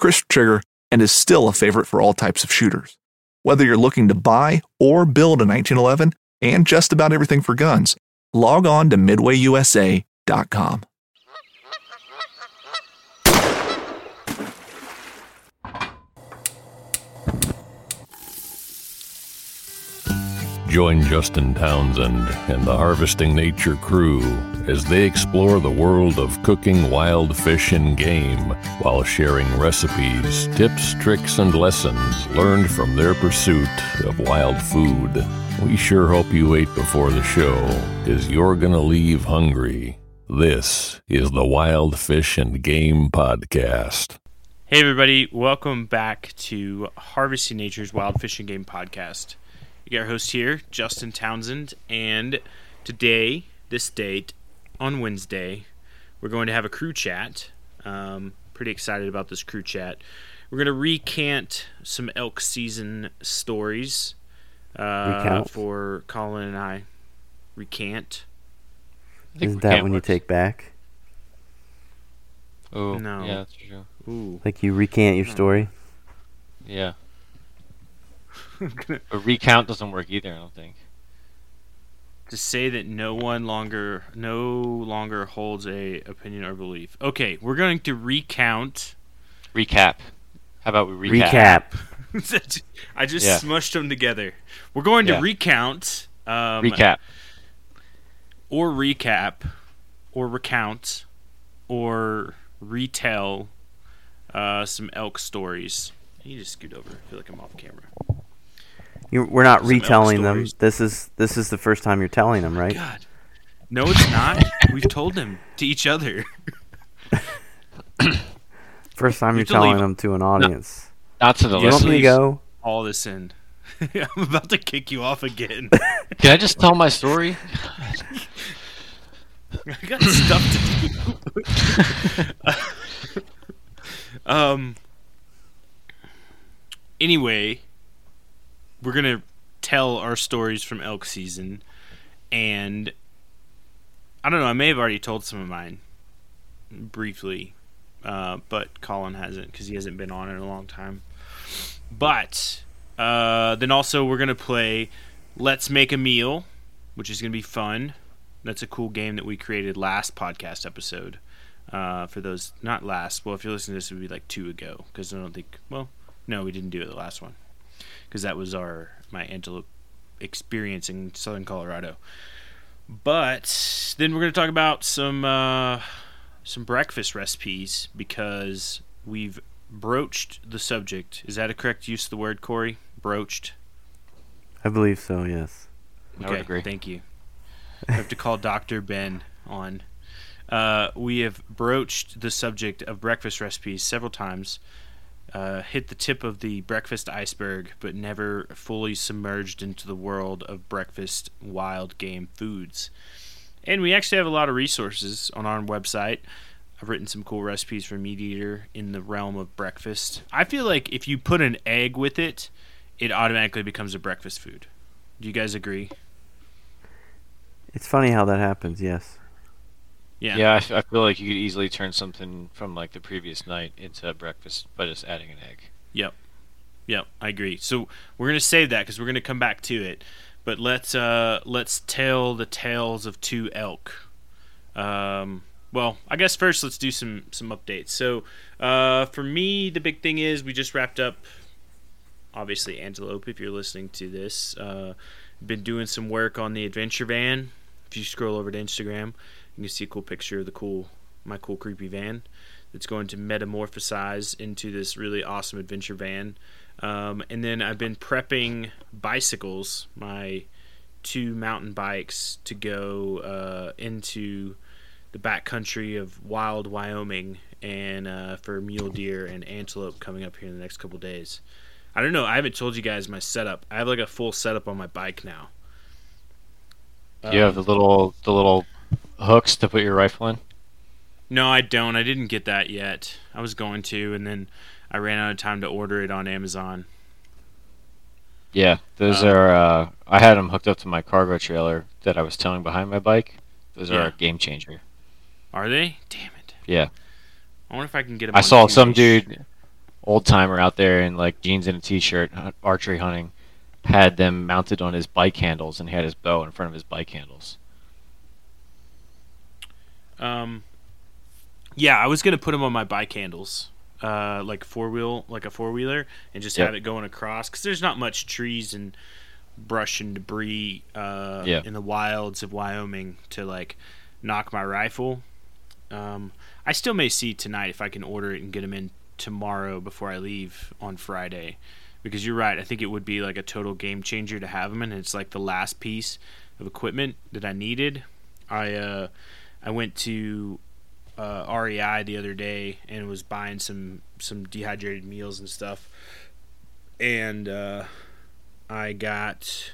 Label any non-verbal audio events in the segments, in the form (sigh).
crisp trigger, and is still a favorite for all types of shooters. Whether you're looking to buy or build a 1911 and just about everything for guns, log on to midwayusa.com. Join Justin Townsend and the Harvesting Nature crew as they explore the world of cooking wild fish and game while sharing recipes, tips, tricks, and lessons learned from their pursuit of wild food. We sure hope you ate before the show, because you're going to leave hungry. This is the Wild Fish and Game Podcast. Hey, everybody, welcome back to Harvesting Nature's Wild Fish and Game Podcast. You got our host here, Justin Townsend, and today, this date, on Wednesday, we're going to have a crew chat. Um, pretty excited about this crew chat. We're going to recant some elk season stories uh, for Colin and I. Recant? Isn't that when you take back? Oh, No. yeah, that's true. Ooh. Like you recant your story? Yeah. (laughs) a recount doesn't work either, I don't think. to say that no one longer no longer holds a opinion or belief. Okay, we're going to recount. Recap. How about we recap? Recap. (laughs) I just Yeah. smushed them together. We're going to Yeah. recount. Um, Recap. or recap, or recount, or retell uh, some elk stories. You just scoot over. I feel like I'm off camera. You, we're not Some retelling them. This is this is the first time you're telling them, right? God, no, it's not. We've told them to each other. (laughs) First time You you're telling them to an audience. Not to the you want me to listeners. go? All this in. (laughs) I'm about to kick you off again. (laughs) Can I just tell my story? I got stuff to do. um. Anyway, we're gonna tell our stories from elk season, and I don't know. I may have already told some of mine briefly, uh, but Colin hasn't because he hasn't been on in a long time. But uh, then also we're gonna play Let's Make a Meal, which is gonna be fun. That's a cool game that we created last podcast episode. Uh, for those not last, well, if you're listening to this, it would be like two ago because I don't think. Well, no, we didn't do it the last one because that was our my antelope experience in southern Colorado. But then we're going to talk about some uh, some breakfast recipes because we've broached the subject. Is that a correct use of the word, Corey? Broached. I believe so. Yes. I would agree. Thank you. I have to call (laughs) Dr. Ben on. Uh, we have broached the subject of breakfast recipes several times, uh, hit the tip of the breakfast iceberg, but never fully submerged into the world of breakfast wild game foods. And we actually have a lot of resources on our website. I've written some cool recipes for meat eater in the realm of breakfast. I feel like if you put an egg with it, it automatically becomes a breakfast food. Do you guys agree? It's funny how that happens. Yes. Yeah. Yeah, I, f- I feel like you could easily turn something from like the previous night into breakfast by just adding an egg. Yep. Yep, I agree. So we're gonna save that because we're gonna come back to it. But let's uh, let's tell the tales of two elk. Um, well, I guess first let's do some some updates. So uh, for me, the big thing is we just wrapped up. Obviously, Antelope. If you're listening to this, uh, been doing some work on the adventure van. If you scroll over to Instagram, you can see a cool picture of the cool my cool creepy van that's going to metamorphosize into this really awesome adventure van. Um, and then I've been prepping bicycles, my two mountain bikes, to go uh, into the backcountry of wild Wyoming and uh, for mule deer and antelope coming up here in the next couple days. I don't know. I haven't told you guys my setup. I have like a full setup on my bike now. You um, have the little the little hooks to put your rifle in? No, I don't. I didn't get that yet. I was going to, and then I ran out of time to order it on Amazon. Yeah, those uh, are. Uh, I had them hooked up to my cargo trailer that I was towing behind my bike. Those yeah. are a game changer. Are they? Damn it. Yeah. I wonder if I can get them. I saw some dude, old timer out there in like jeans and a t-shirt, archery hunting, had them mounted on his bike handles, and had his bow in front of his bike handles. Um. Yeah, I was gonna put them on my bike handles uh, like four wheel, like a four wheeler, and just yep. have it going across because there's not much trees and brush and debris uh, yeah. in the wilds of Wyoming to like knock my rifle. Um, I still may see tonight if I can order it and get them in tomorrow before I leave on Friday. Because you're right, I think it would be like a total game changer to have them, and it's like the last piece of equipment that I needed. I uh, I went to uh, REI the other day and was buying some some dehydrated meals and stuff, and uh, I got.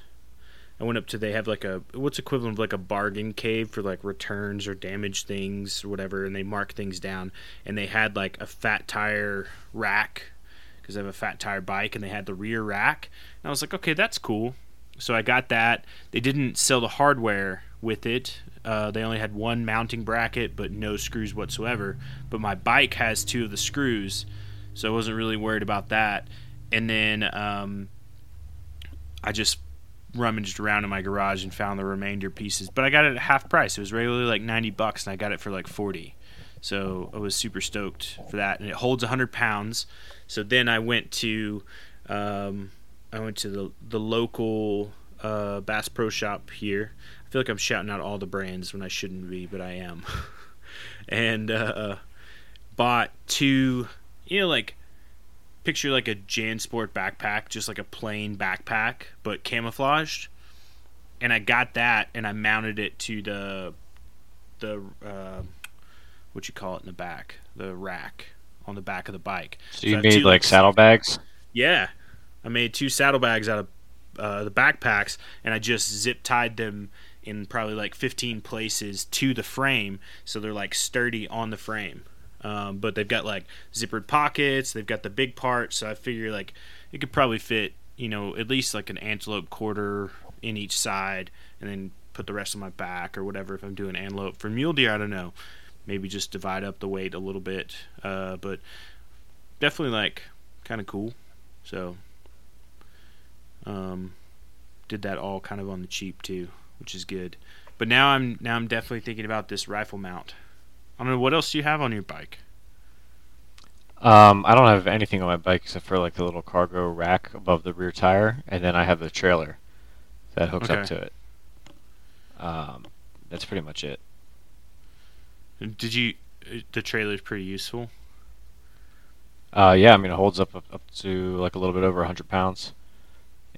I went up to they have like a what's equivalent of like a bargain cave for like returns or damaged things or whatever, and they mark things down. And they had like a fat tire rack because I have a fat tire bike, and they had the rear rack. And I was like, okay, that's cool. So I got that. They didn't sell the hardware with it, uh, they only had one mounting bracket, but no screws whatsoever. But my bike has two of the screws, so I wasn't really worried about that. And then um, I just rummaged around in my garage and found the remainder pieces. But I got it at half price. It was regularly like 90 bucks, and I got it for like 40. So I was super stoked for that. And it holds 100 pounds. So then I went to um, I went to the the local uh, Bass Pro Shop here I feel like I'm shouting out all the brands when I shouldn't be, but I am. (laughs) and uh, bought two, you know, like picture like a JanSport backpack, just like a plain backpack, but camouflaged. And I got that, and I mounted it to the the uh, what you call it in the back, the rack on the back of the bike. So, so you made like saddlebags. Yeah, I made two saddlebags out of uh, the backpacks, and I just zip tied them in probably like 15 places to the frame, so they're like sturdy on the frame. Um, but they've got like zippered pockets. They've got the big part, so I figure like it could probably fit, you know, at least like an antelope quarter in each side, and then put the rest on my back or whatever. If I'm doing antelope for mule deer, I don't know. Maybe just divide up the weight a little bit, uh, but definitely like kind of cool. So, um, did that all kind of on the cheap too which is good. But now I'm now I'm definitely thinking about this rifle mount. I don't know what else do you have on your bike. Um, I don't have anything on my bike except for like the little cargo rack above the rear tire, and then I have the trailer that hooks okay. up to it. Um, that's pretty much it. Did you? The trailer is pretty useful. Uh, yeah, I mean it holds up up to like a little bit over 100 pounds,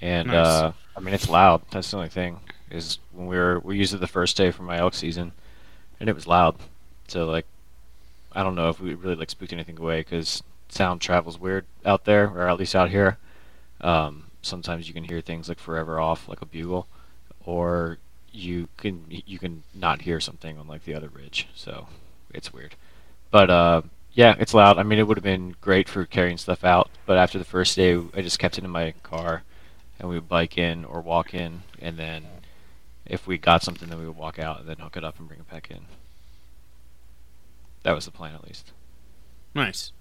and nice. uh, I mean it's loud. That's the only thing is when we were we used it the first day for my elk season, and it was loud. So like, I don't know if we really like spooked anything away because sound travels weird out there, or at least out here. Um, sometimes you can hear things like forever off, like a bugle, or you can you can not hear something on like the other ridge. So it's weird, but uh, yeah, it's loud. I mean, it would have been great for carrying stuff out, but after the first day, I just kept it in my car and we would bike in or walk in, and then if we got something, then we would walk out and then hook it up and bring it back in. That was the plan, at least. Nice.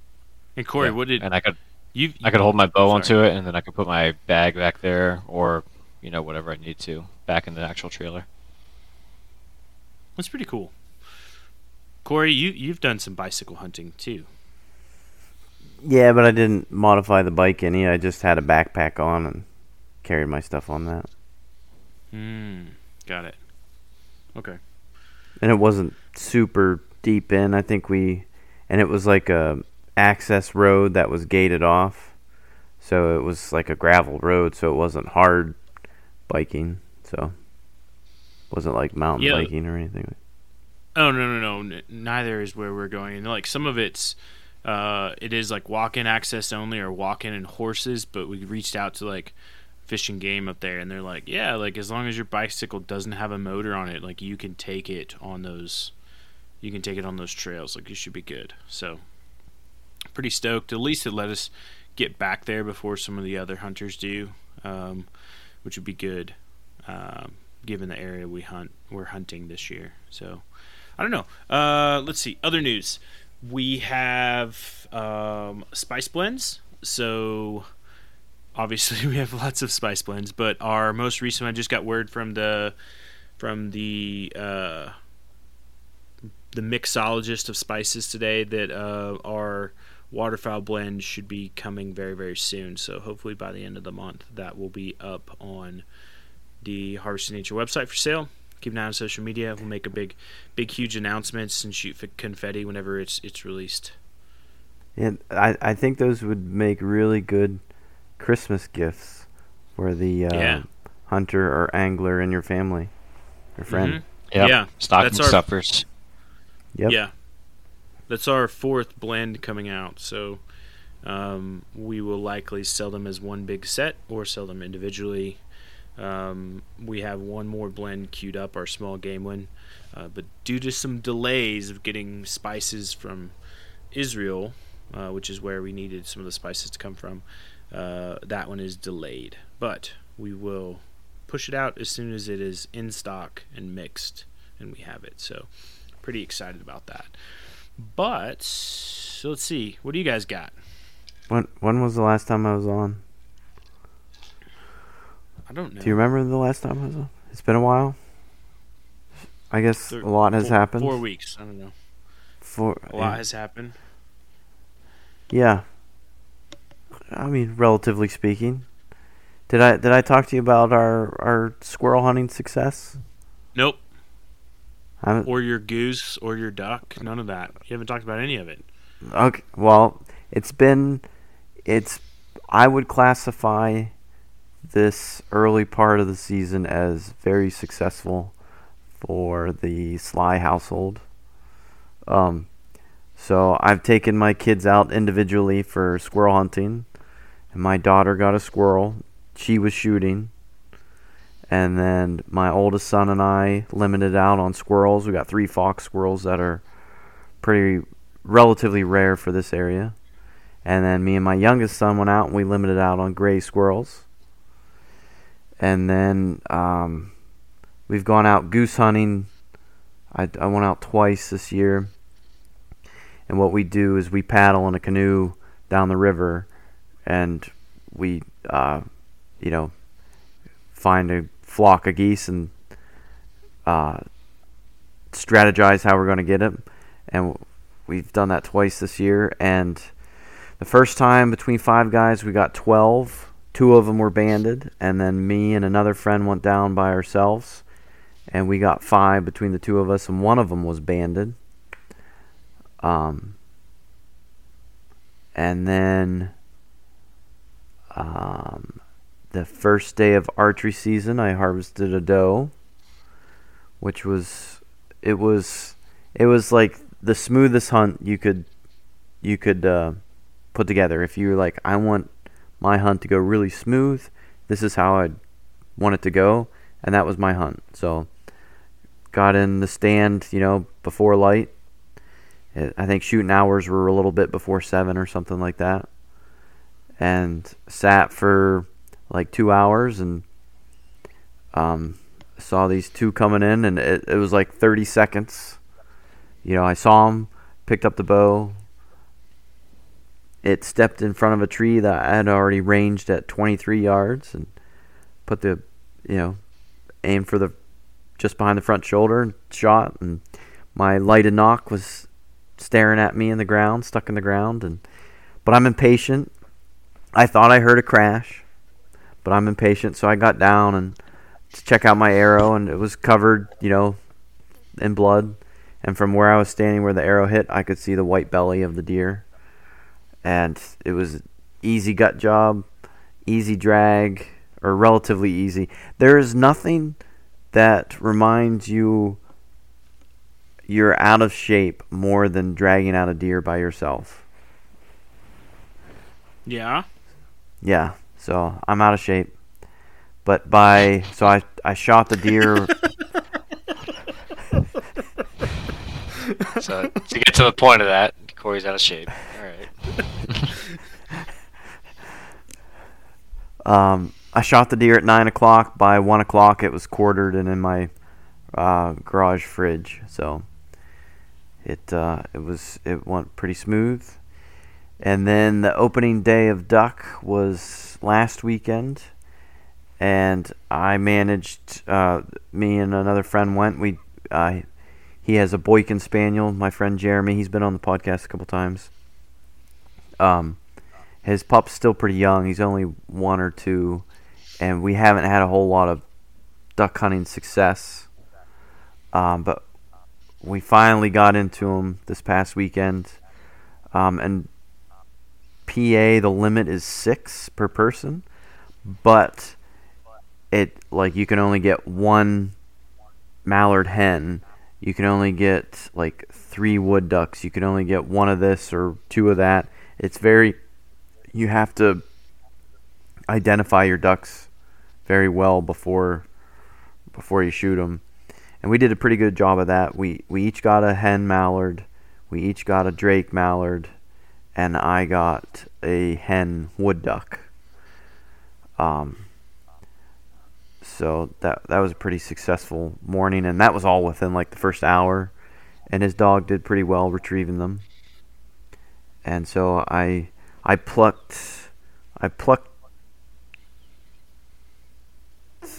And Corey, Yeah, what did and I could you? I could hold my bow Sorry. onto it, and then I could put my bag back there, or you know whatever I need to back in the actual trailer. That's pretty cool. Corey, you you've done some bicycle hunting too. Yeah, but I didn't modify the bike any. I just had a backpack on and carried my stuff on that. Hmm. Got it. Okay. And it wasn't super deep in. I think we, and it was like a access road that was gated off, so it was like a gravel road, so it wasn't hard biking. So wasn't like mountain Yeah. biking or anything. Oh no no no! Neither is where we're going. And like some of it's, uh, it is like walk-in access only or walk-in and horses. But we reached out to like fish and game up there, and they're like, yeah, like as long as your bicycle doesn't have a motor on it, like you can take it on those, you can take it on those trails. Like you should be good. So pretty stoked. At least it let us get back there before some of the other hunters do, um, which would be good, um, given the area we hunt we're hunting this year. So. I don't know. Uh, let's see. Other news. We have um, spice blends. So obviously (laughs) we have lots of spice blends, but our most recent one I just got word from the from the uh, the mixologist of spices today that uh, our waterfowl blend should be coming very very soon. So hopefully by the end of the month that will be up on the Harvest Nature website for sale. Keep an eye on social media. We'll make a big, big, huge announcements and shoot confetti whenever it's it's released. Yeah, I I think those would make really good Christmas gifts for the uh, Yeah. hunter or angler in your family, your friend. Mhm. Yep. Yeah, stocking that's our- stuffers. Yep. Yeah, that's our fourth blend coming out. So um, we will likely sell them as one big set or sell them individually. Um, we have one more blend queued up, our small game one, uh, but due to some delays of getting spices from Israel, uh, which is where we needed some of the spices to come from, uh, that one is delayed. But we will push it out as soon as it is in stock and mixed, and we have it. So pretty excited about that. But so let's see, what do you guys got? When when was the last time I was on? I don't know. Do you remember the last time I was on? It's been a while. I guess Thir- a lot has four, happened. Four weeks. I don't know. Four. A lot has happened. yeah. I mean, relatively speaking. Did I did I talk to you about our our squirrel hunting success? Nope. I haven't- Or your goose or your duck. None of that. You haven't talked about any of it. Okay. Well, it's been it's I would classify this early part of the season as very successful for the Sly household. Um so I've taken my kids out individually for squirrel hunting and my daughter got a squirrel. She was shooting. And then my oldest son and I limited out on squirrels. We got three fox squirrels that are pretty relatively rare for this area. And then me and my youngest son went out and we limited out on gray squirrels. And then um, we've gone out goose hunting. I, I went out twice this year. And what we do is we paddle in a canoe down the river and we, uh, you know, find a flock of geese and uh, strategize how we're going to get them. And we've done that twice this year. And the first time between five guys, we got 12. Two of them were banded. And then me and another friend went down by ourselves. And we got five between the two of us. And one of them was banded. Um, and then um, the first day of archery season, I harvested a doe, which was it was it was like the smoothest hunt you could you could uh, put together. If you were like, I want my hunt to go really smooth, this is how I'd want it to go, and that was my hunt. So got in the stand, you know, before light. I think shooting hours were a little bit before seven or something like that, and sat for like two hours, and um, saw these two coming in, and it, it was like 30 seconds. You know, I saw them, picked up the bow. It stepped in front of a tree that I had already ranged at 23 yards, and put the, you know, aim for the just behind the front shoulder and shot, and my lighted nock was staring at me in the ground, stuck in the ground, and but I'm impatient. I thought I heard a crash, but I'm impatient, so I got down and to check out my arrow, and it was covered, you know, in blood. And from where I was standing, where the arrow hit, I could see the white belly of the deer. And it was easy gut job, easy drag, or relatively easy. There is nothing that reminds you you're out of shape more than dragging out a deer by yourself. Yeah. Yeah. So I'm out of shape. But by so I I shot the deer. (laughs) so to get to the point of that, Corey's out of shape. All right. (laughs) um, I shot the deer at nine o'clock. By one o'clock, it was quartered and in my uh, garage fridge. So it uh, it was it went pretty smooth. And then the opening day of duck was last weekend and I managed. Uh, me and another friend went. We uh, he has a Boykin Spaniel. My friend Jeremy, he's been on the podcast a couple times. Um, his pup's still pretty young. He's only one or two, and we haven't had a whole lot of duck hunting success. Um, but we finally got into him this past weekend, um, and PA the limit is six per person, but it like you can only get one mallard hen. You can only get like three wood ducks. You can only get one of this or two of that. It's very you have to identify your ducks very well before before you shoot them. And we did a pretty good job of that. We we each got a hen mallard, we each got a drake mallard, and I got a hen wood duck. Um, so that that was a pretty successful morning, and that was all within like the first hour. And his dog did pretty well retrieving them. And so I I plucked I plucked th-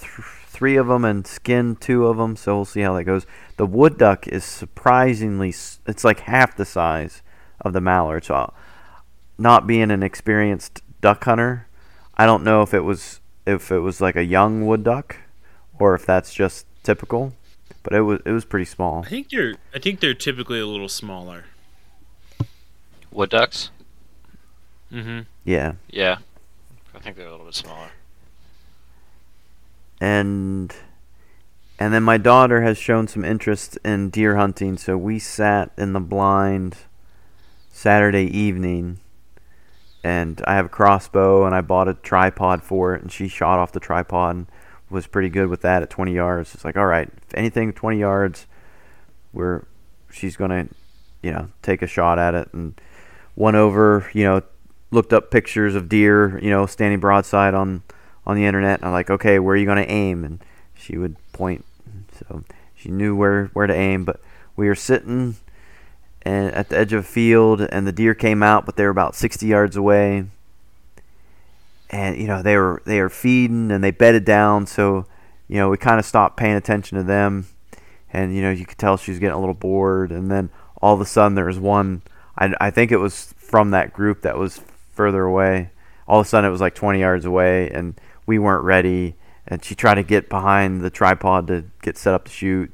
three of them and skinned two of them. So we'll see how that goes. The wood duck is surprisingly it's like half the size of the mallard. So not being an experienced duck hunter, I don't know if it was if it was like a young wood duck or if that's just typical. But it was it was pretty small. I think they're I think they're typically a little smaller. Wood ducks. Mm-hmm. Yeah. Yeah. I think they're a little bit smaller. And and then my daughter has shown some interest in deer hunting, so we sat in the blind Saturday evening and I have a crossbow and I bought a tripod for it and she shot off the tripod and was pretty good with that at 20 yards. It's like, all right, if anything 20 yards, we're she's to, you know, take a shot at it and went over, you know, looked up pictures of deer, you know, standing broadside on on the internet. And I'm like, okay, where are you to aim? And she would point. So she knew where where to aim, but we were sitting and at the edge of a field, and the deer came out, but they were about 60 yards away. And you know they were they were feeding and they bedded down, so you know we kind of stopped paying attention to them, and you know you could tell she was getting a little bored. And then all of a sudden there was one, I I think it was from that group that was further away. All of a sudden it was like 20 yards away, and we weren't ready. And she tried to get behind the tripod to get set up to shoot,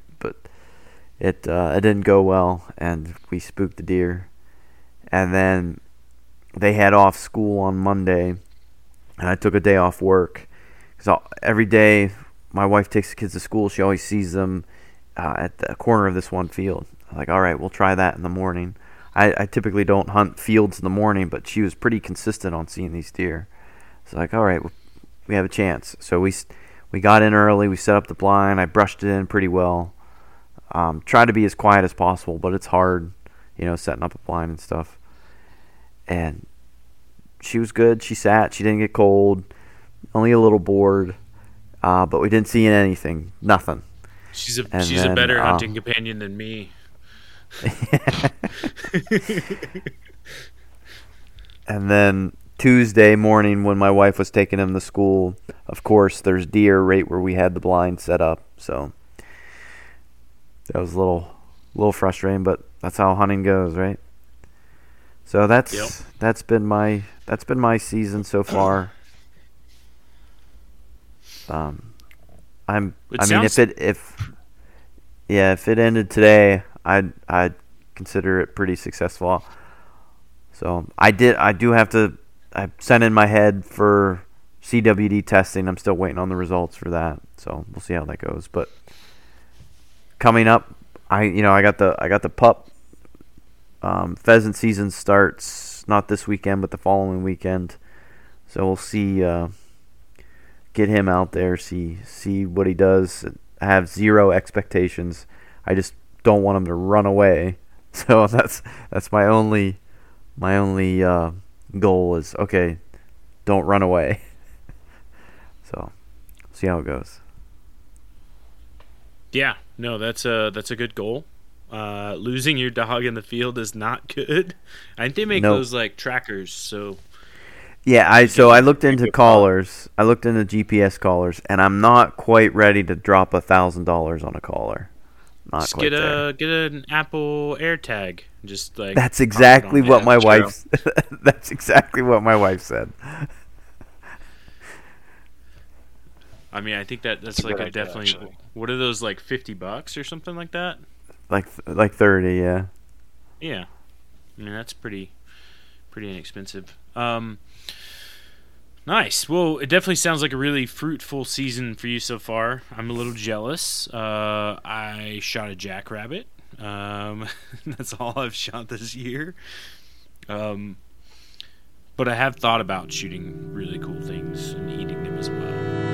it uh, it didn't go well, and we spooked the deer. And then they had off school on Monday, and I took a day off work because every day my wife takes the kids to school. She always sees them uh, at the corner of this one field. I'm like, all right, we'll try that in the morning. I, I typically don't hunt fields in the morning, but she was pretty consistent on seeing these deer. So like, all right, we have a chance. So we we got in early. We set up the blind. I brushed it in pretty well. Um, try to be as quiet as possible, but it's hard, you know, setting up a blind and stuff. And she was good. She sat. She didn't get cold. only a little bored, uh, but we didn't see anything, nothing. She's a And she's then, a better uh, hunting companion than me. (laughs) And then Tuesday morning, when my wife was taking him to school, of course, there's deer right where we had the blind set up. So that was a little, little frustrating, but that's how hunting goes, right? So that's Yep. that's been my that's been my season so (clears throat) far. Um, I'm. It I mean, if it if yeah, if it ended today, I'd I'd consider it pretty successful. So I did. I do have to. I sent in my head for CWD testing. I'm still waiting on the results for that. So we'll see how that goes. But coming up, I you know I got the I got the pup. Um, pheasant season starts not this weekend, but the following weekend. So we'll see. Uh, get him out there. See see what he does. I have zero expectations. I just don't want him to run away. (laughs) So that's that's my only my only uh, goal is okay, don't run away. (laughs) so, see how it goes. Yeah, no, that's a that's a good goal. Uh, losing your dog in the field is not (laughs) good. I think they make Nope. those like trackers, so Yeah, I so I looked into collars. I looked into GPS collars, and I'm not quite ready to drop a thousand dollars on a collar. Not just get there. a get an Apple AirTag. Just like That's exactly what my wife. (laughs) that's exactly what my wife said. I mean, I think that that's, That's a like good a definitely. actually. What are those like fifty bucks or something like that? Like like thirty, yeah. Yeah, I mean that's pretty pretty inexpensive. Um, nice. Well, it definitely sounds like a really fruitful season for you so far. I'm a little jealous. Uh, I shot a jackrabbit. Um, (laughs) that's all I've shot this year. Um, but I have thought about shooting really cool things and eating them as well.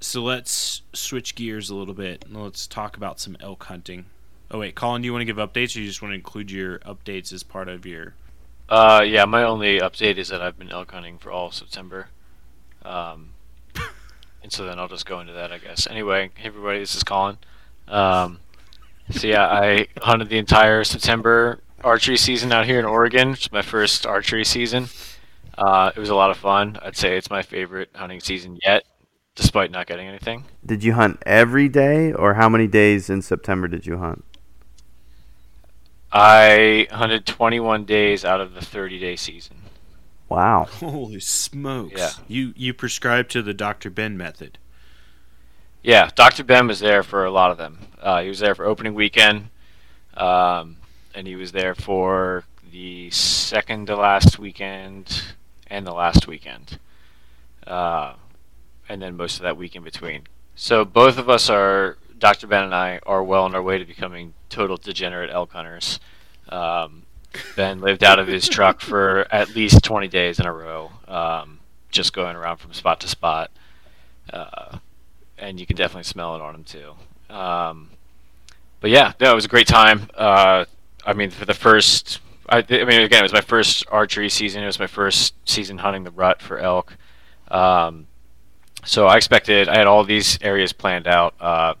So let's switch gears a little bit and let's talk about some elk hunting. Oh wait, Colin, do you want to give updates, or you just want to include your updates as part of your? Uh, yeah, my only update is that I've been elk hunting for all September. Um, (laughs) and so then I'll just go into that, I guess. Anyway, hey everybody, this is Colin. Um, so yeah, I hunted the entire September archery season out here in Oregon. It's my first archery season. Uh, it was a lot of fun. I'd say it's my favorite hunting season yet, despite not getting anything. Did you hunt every day, or how many days in September did you hunt? I hunted 21 days out of the 30 day season. Wow. (laughs) Holy smokes! Yeah. You you prescribe to the Dr. Ben method. Yeah, Dr. Ben was there for a lot of them. Uh, he was there for opening weekend, um, and he was there for the second to last weekend and the last weekend, uh, and then most of that week in between. So both of us are, Dr. Ben and I, are well on our way to becoming total degenerate elk hunters. Um, ben lived out of his truck (laughs) for at least 20 days in a row, um, just going around from spot to spot. Uh, and you can definitely smell it on him too. Um, but yeah, no, it was a great time. Uh, I mean, for the first, I, I mean, again, it was my first archery season. It was my first season hunting the rut for elk. Um, so I expected, I had all these areas planned out. Uh,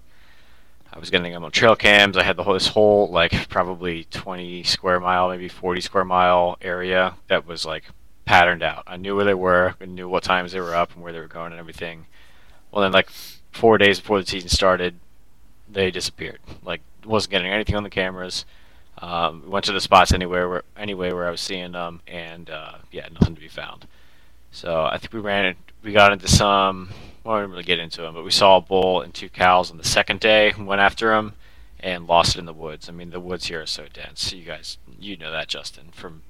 I was getting them on trail cams. I had the whole this whole like probably 20 square mile, maybe 40 square mile area that was like patterned out. I knew where they were, I knew what times they were up and where they were going and everything. Well, then like four days before the season started, they disappeared. Like wasn't getting anything on the cameras. Um, went to the spots anywhere where anyway where I was seeing them, and uh, yeah, nothing to be found. So I think we ran. We got into some. Well, I didn't really get into them, but we saw a bull and two cows on the second day. Went after them and lost it in the woods. I mean, the woods here are so dense. You guys, you know that, Justin, from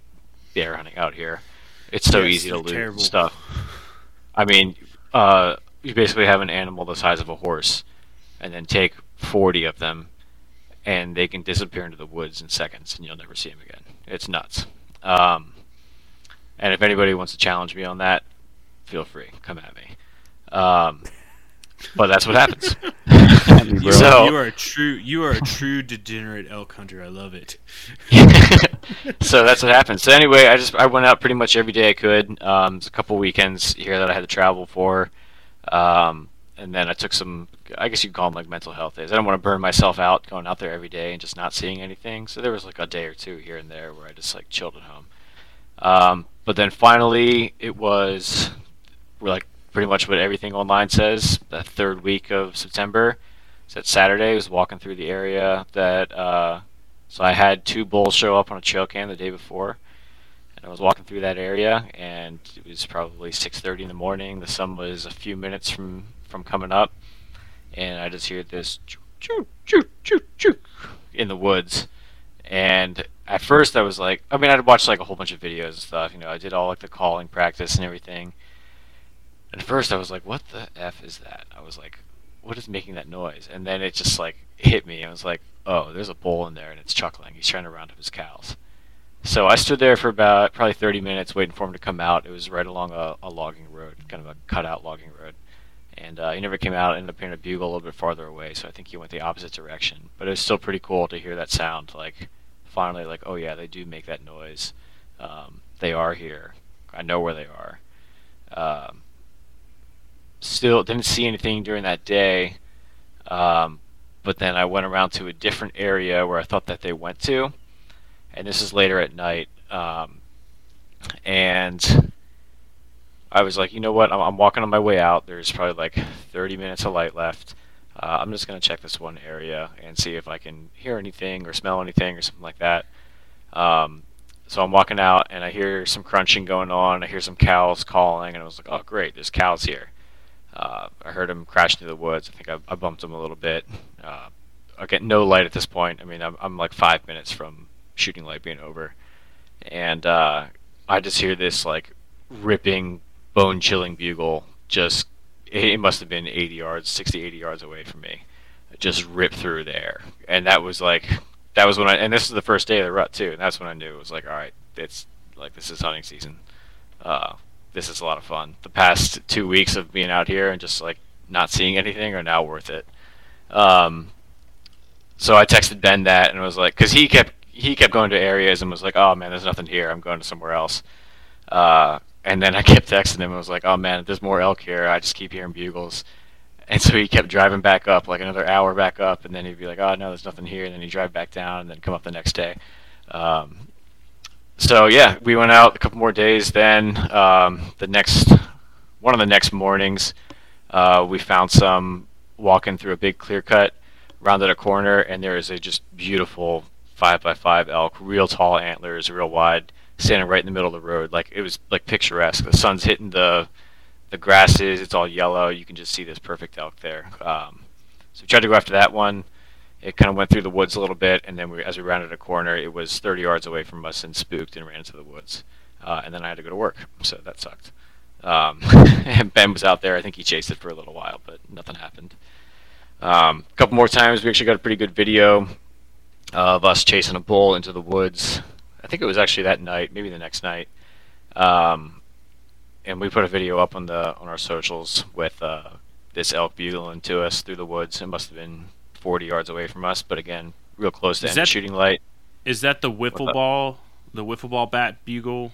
bear hunting out here. It's so yes, easy to lose terrible. stuff. I mean, uh, you basically have an animal the size of a horse, and then take 40 of them and they can disappear into the woods in seconds, and you'll never see them again. It's nuts. Um, and if anybody wants to challenge me on that, feel free, come at me. Um, but that's what happens. (laughs) you, (laughs) so, you are a true, you are a true degenerate elk hunter. I love it. (laughs) so that's what happens. So anyway, I just I went out pretty much every day I could. Um, there's a couple weekends here that I had to travel for. Um, and then I took some, I guess you'd call them like mental health days. I don't want to burn myself out going out there every day and just not seeing anything. So there was like a day or two here and there where I just like chilled at home. Um, but then finally, it was like pretty much what everything online says. The third week of September, that Saturday, I was walking through the area that. Uh, so I had two bulls show up on a trail cam the day before, and I was walking through that area, and it was probably 6:30 in the morning. The sun was a few minutes from from coming up, and I just hear this choo choo choo choo in the woods. And at first, I was like, I mean, I'd watched like a whole bunch of videos and stuff. You know, I did all like the calling practice and everything. And at first, I was like, what the f is that? I was like, what is making that noise? And then it just like hit me. I was like, oh, there's a bull in there and it's chuckling. He's trying to round up his cows. So I stood there for about probably 30 minutes waiting for him to come out. It was right along a, a logging road, kind of a cutout logging road and uh, he never came out. Ended up hearing a bugle a little bit farther away, so I think he went the opposite direction. But it was still pretty cool to hear that sound. Like finally, like oh yeah, they do make that noise. Um, they are here. I know where they are. Um, still didn't see anything during that day. Um, but then I went around to a different area where I thought that they went to, and this is later at night. Um, and I was like, you know what? I'm, I'm, walking on my way out. There's probably like 30 minutes of light left. Uh, I'm just gonna check this one area and see if I can hear anything or smell anything or something like that. Um, so I'm walking out and I hear some crunching going on. I hear some cows calling, and I was like, oh great, there's cows here. Uh, I heard them crashing through the woods. I think I, I bumped them a little bit. Uh, I get no light at this point. I mean, I'm, I'm like five minutes from shooting light being over, and uh, I just hear this like ripping bone chilling bugle just it must have been 80 yards 60 80 yards away from me. Just ripped through there. And that was like that was when i and this is the first day of the rut too. And that's when i knew it was like all right it's like this is hunting season. Uh, this is a lot of fun. The past two weeks of being out here and just like not seeing anything are now worth it. Um, so i texted ben that and was like because he kept he kept going to areas and was like oh man there's nothing here. I'm going to somewhere else. Uh, and then I kept texting him. I was like, "Oh man, there's more elk here. I just keep hearing bugles." And so he kept driving back up, like another hour back up, and then he'd be like, "Oh no, there's nothing here." And then he'd drive back down, and then come up the next day. Um, so yeah, we went out a couple more days. Then um, the next, one of the next mornings, uh, we found some walking through a big clear cut, rounded a corner, and there is a just beautiful five by five elk, real tall antlers, real wide standing right in the middle of the road. Like it was like picturesque. The sun's hitting the the grasses. It's all yellow. You can just see this perfect elk there. Um, so we tried to go after that one. It kind of went through the woods a little bit, and then we, as we rounded a corner, it was 30 yards away from us and spooked and ran into the woods. Uh, and then I had to go to work, so that sucked. Um, (laughs) and Ben was out there. I think he chased it for a little while, but nothing happened. Um, a couple more times, we actually got a pretty good video of us chasing a bull into the woods. I think it was actually that night, maybe the next night. Um, and we put a video up on the on our socials with uh, this elk bugling to us through the woods. It must have been 40 yards away from us, but again, real close to is that, shooting light. Is that the wiffle ball, the wiffle ball bat bugle?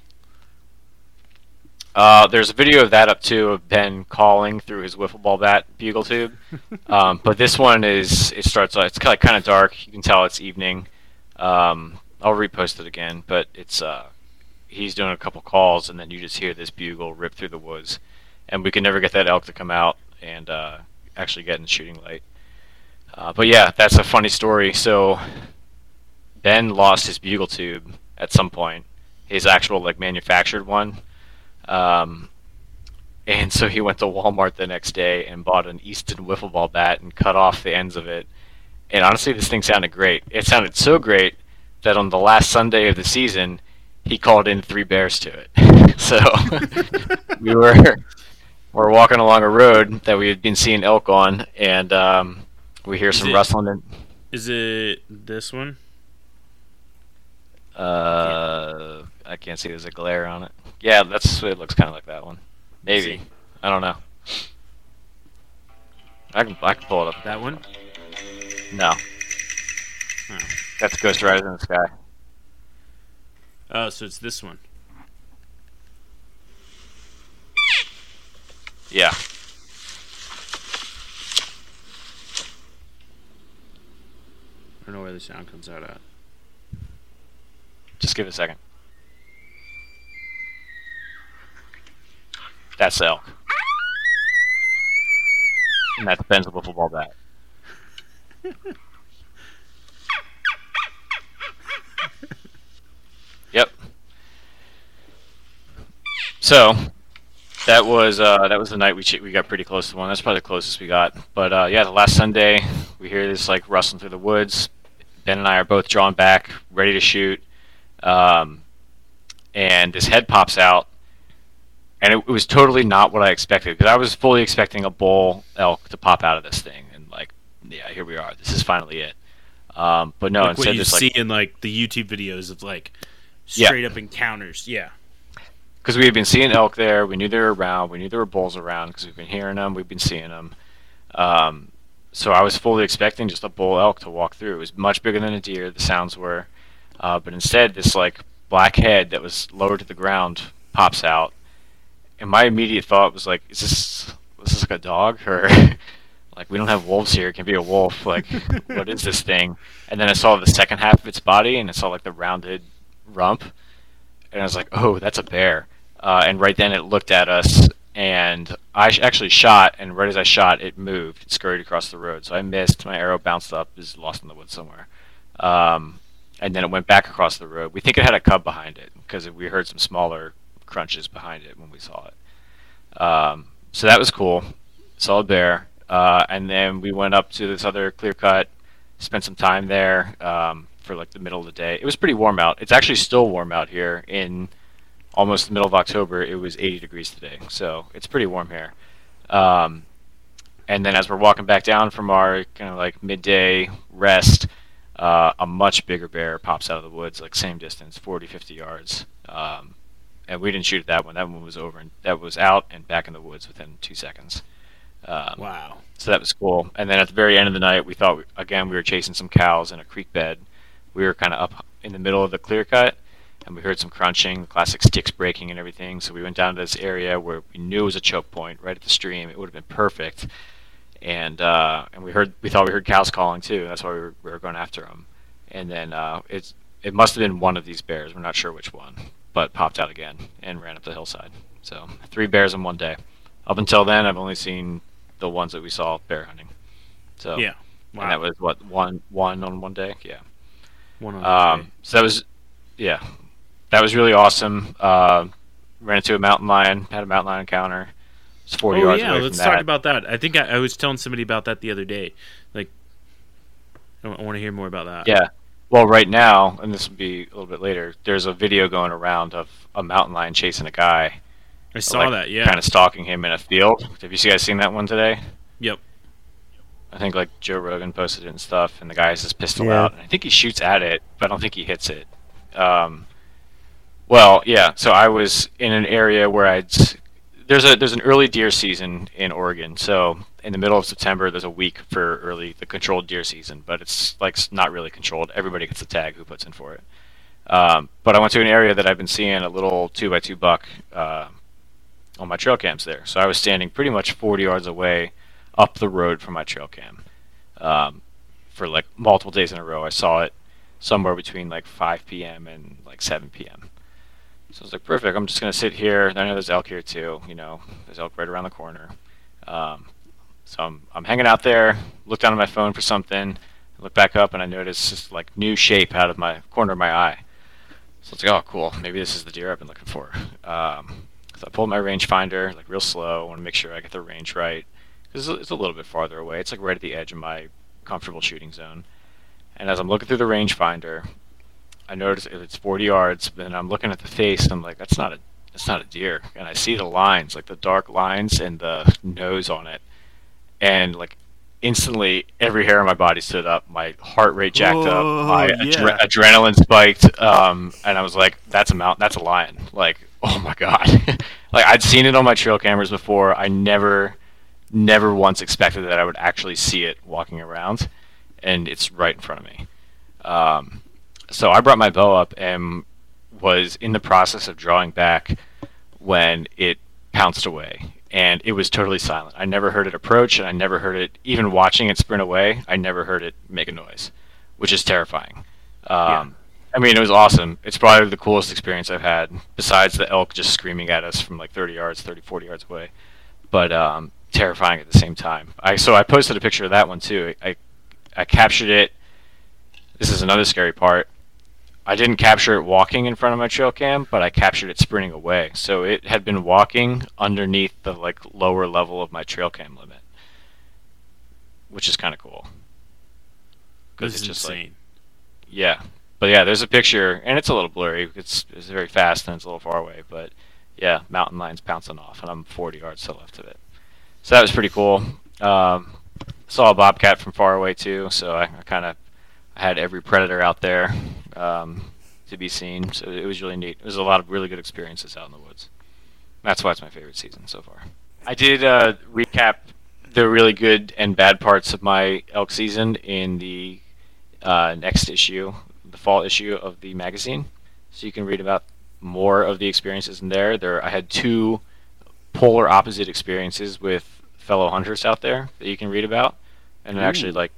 Uh, there's a video of that up too of Ben calling through his wiffle ball bat bugle tube. (laughs) Um, but this one is it starts it's kind of, kind of dark. You can tell it's evening. Um, I'll repost it again, but it's uh, he's doing a couple calls and then you just hear this bugle rip through the woods, and we can never get that elk to come out and uh, actually get in shooting light. Uh, but yeah, that's a funny story. So Ben lost his bugle tube at some point, his actual like manufactured one. Um, and so he went to Walmart the next day and bought an Easton wiffle ball bat and cut off the ends of it. And honestly, this thing sounded great. It sounded so great that on the last Sunday of the season, he called in three bears to it. (laughs) so (laughs) we were we're walking along a road that we had been seeing elk on, and um, we hear Is some it- rustling. And, Is it this one? uh, I can't see. There's a glare on it. Yeah, that's it. Looks kind of like that one. Maybe. I don't know. I can I can pull it up. That one? No. Oh. That's Ghost Rider in the Sky. Oh, so it's this one. Yeah. I don't know where the sound comes out at. Just give it a second. That's elk. And that's Ben's wiffle ball bat. (laughs) yep. So that was uh, that was the night we ch- we got pretty close to one. That's probably the closest we got. But uh, yeah, the last Sunday we hear this like rustling through the woods. Ben and I are both drawn back, ready to shoot, um, and this head pops out, and it, it was totally not what I expected because I was fully expecting a bull elk to pop out of this thing, and like, yeah, here we are. This is finally it. Um, but no, like instead what you this see like in like the YouTube videos of like Yeah. straight up encounters. Yeah. Because we had been seeing elk there. We knew they were around. We knew there were bulls around because we've been hearing them. We've been seeing them. Um, so I was fully expecting just a bull elk to walk through. It was much bigger than a deer. The sounds were, uh, but instead this like black head that was lowered to the ground pops out, and my immediate thought was like, "Is this is this like a dog or?" (laughs) Like we don't have wolves here. It can be a wolf. Like, (laughs) what is this thing? And then I saw the second half of its body, and I saw like the rounded rump, and I was like, "Oh, that's a bear." Uh, and right then it looked at us, and I actually shot. And right as I shot, it moved, it scurried across the road. So I missed. My arrow bounced up, is lost in the woods somewhere. Um, and then it went back across the road. We think it had a cub behind it because we heard some smaller crunches behind it when we saw it. Um, so that was cool. A bear. Uh, and then we went up to this other clear cut, spent some time there um, for like the middle of the day. It was pretty warm out. It's actually still warm out here in almost the middle of October. It was 80 degrees today, so it's pretty warm here. Um, and then as we're walking back down from our kind of like midday rest, uh, a much bigger bear pops out of the woods, like same distance, 40, 50 yards. Um, and we didn't shoot at that one. That one was over, and that was out and back in the woods within two seconds. Um, Wow. so that was cool. And then at the very end of the night, we thought again we were chasing some cows in a creek bed. We were kind of up in the middle of the clear cut, and we heard some crunching, the classic sticks breaking and everything. So we went down to this area where we knew it was a choke point, right at the stream. It would have been perfect. And uh, and we heard we thought we heard cows calling too. That's why we were, we were going after them. And then uh, it's it must have been one of these bears. We're not sure which one, but popped out again and ran up the hillside. So three bears in one day. Up until then, I've only seen the ones that we saw bear hunting. So Yeah. and that was what one one on one day. Yeah. One on Um, so that was yeah, that was really awesome. Uh, ran into a mountain lion, had a mountain lion encounter. It's forty oh yards yeah, away let's from talk that. about that. I think I, I was telling somebody about that the other day. Like, I, want to hear more about that. Yeah. Well, right now, and this will be a little bit later. There's a video going around of a mountain lion chasing a guy, I saw like, that. Yeah. kind of stalking him in a field. Have you guys seen that one today? Yep. I think like Joe Rogan posted it and stuff, and the guy has his pistol Yeah. out. And I think he shoots at it, but I don't think he hits it. Um, well, yeah. So I was in an area where I'd there's a there's an early deer season in Oregon. So in the middle of September, there's a week for early the controlled deer season, but it's like not really controlled. Everybody gets a tag who puts in for it. Um, but I went to an area that I've been seeing a little two by two buck uh, on my trail cams there. So I was standing pretty much 40 yards away up the road from my trail cam um, for like multiple days in a row. I saw it somewhere between like 5 p.m. and like 7 p.m. So I was like, perfect. I'm just gonna sit here. I know there's elk here too. You know, there's elk right around the corner. Um, so I'm I'm hanging out there. Look down at my phone for something. look back up and I notice this like new shape out of my corner of my eye. So it's like, oh, cool. Maybe this is the deer I've been looking for. Um, so I pulled my rangefinder like real slow. I want to make sure I get the range right because it's a little bit farther away. It's like right at the edge of my comfortable shooting zone. And as I'm looking through the rangefinder, I notice it's 40 yards, and I'm looking at the face, and I'm like, that's not a that's not a deer. And I see the lines, like the dark lines and the nose on it, and like instantly every hair on my body stood up, my heart rate jacked up, my yeah. adre- adrenaline spiked, um, and I was like, that's a mount, that's a lion. Like, (laughs) oh my god, (laughs) like I'd seen it on my trail cameras before. I never, never once expected that I would actually see it walking around, and it's right in front of me. Um, so I brought my bow up and was in the process of drawing back when it pounced away and it was totally silent. I never heard it approach and I never heard it even watching it sprint away. I never heard it make a noise, which is terrifying. Um, yeah. I mean, it was awesome. It's probably the coolest experience I've had besides the elk just screaming at us from like 30 yards, 30, 40 yards away. But um, terrifying at the same time. I so I posted a picture of that one too. I I captured it. This is another scary part. I didn't capture it walking in front of my trail cam, but I captured it sprinting away. So it had been walking underneath the like lower level of my trail cam limit, which is kind of cool. Because it's just insane. like, yeah, but yeah, there's a picture, and it's a little blurry. It's it's very fast and it's a little far away, but yeah, mountain lions pouncing off, and I'm 40 yards to the left of it. So that was pretty cool. Um, saw a bobcat from far away too, so I, I kind of had every predator out there um, to be seen. So it was really neat. It was a lot of really good experiences out in the woods. That's why it's my favorite season so far. I did uh, recap the really good and bad parts of my elk season in the uh, next issue, the fall issue of the magazine. So you can read about more of the experiences in there. There, I had two polar opposite experiences with fellow hunters out there that you can read about, and actually like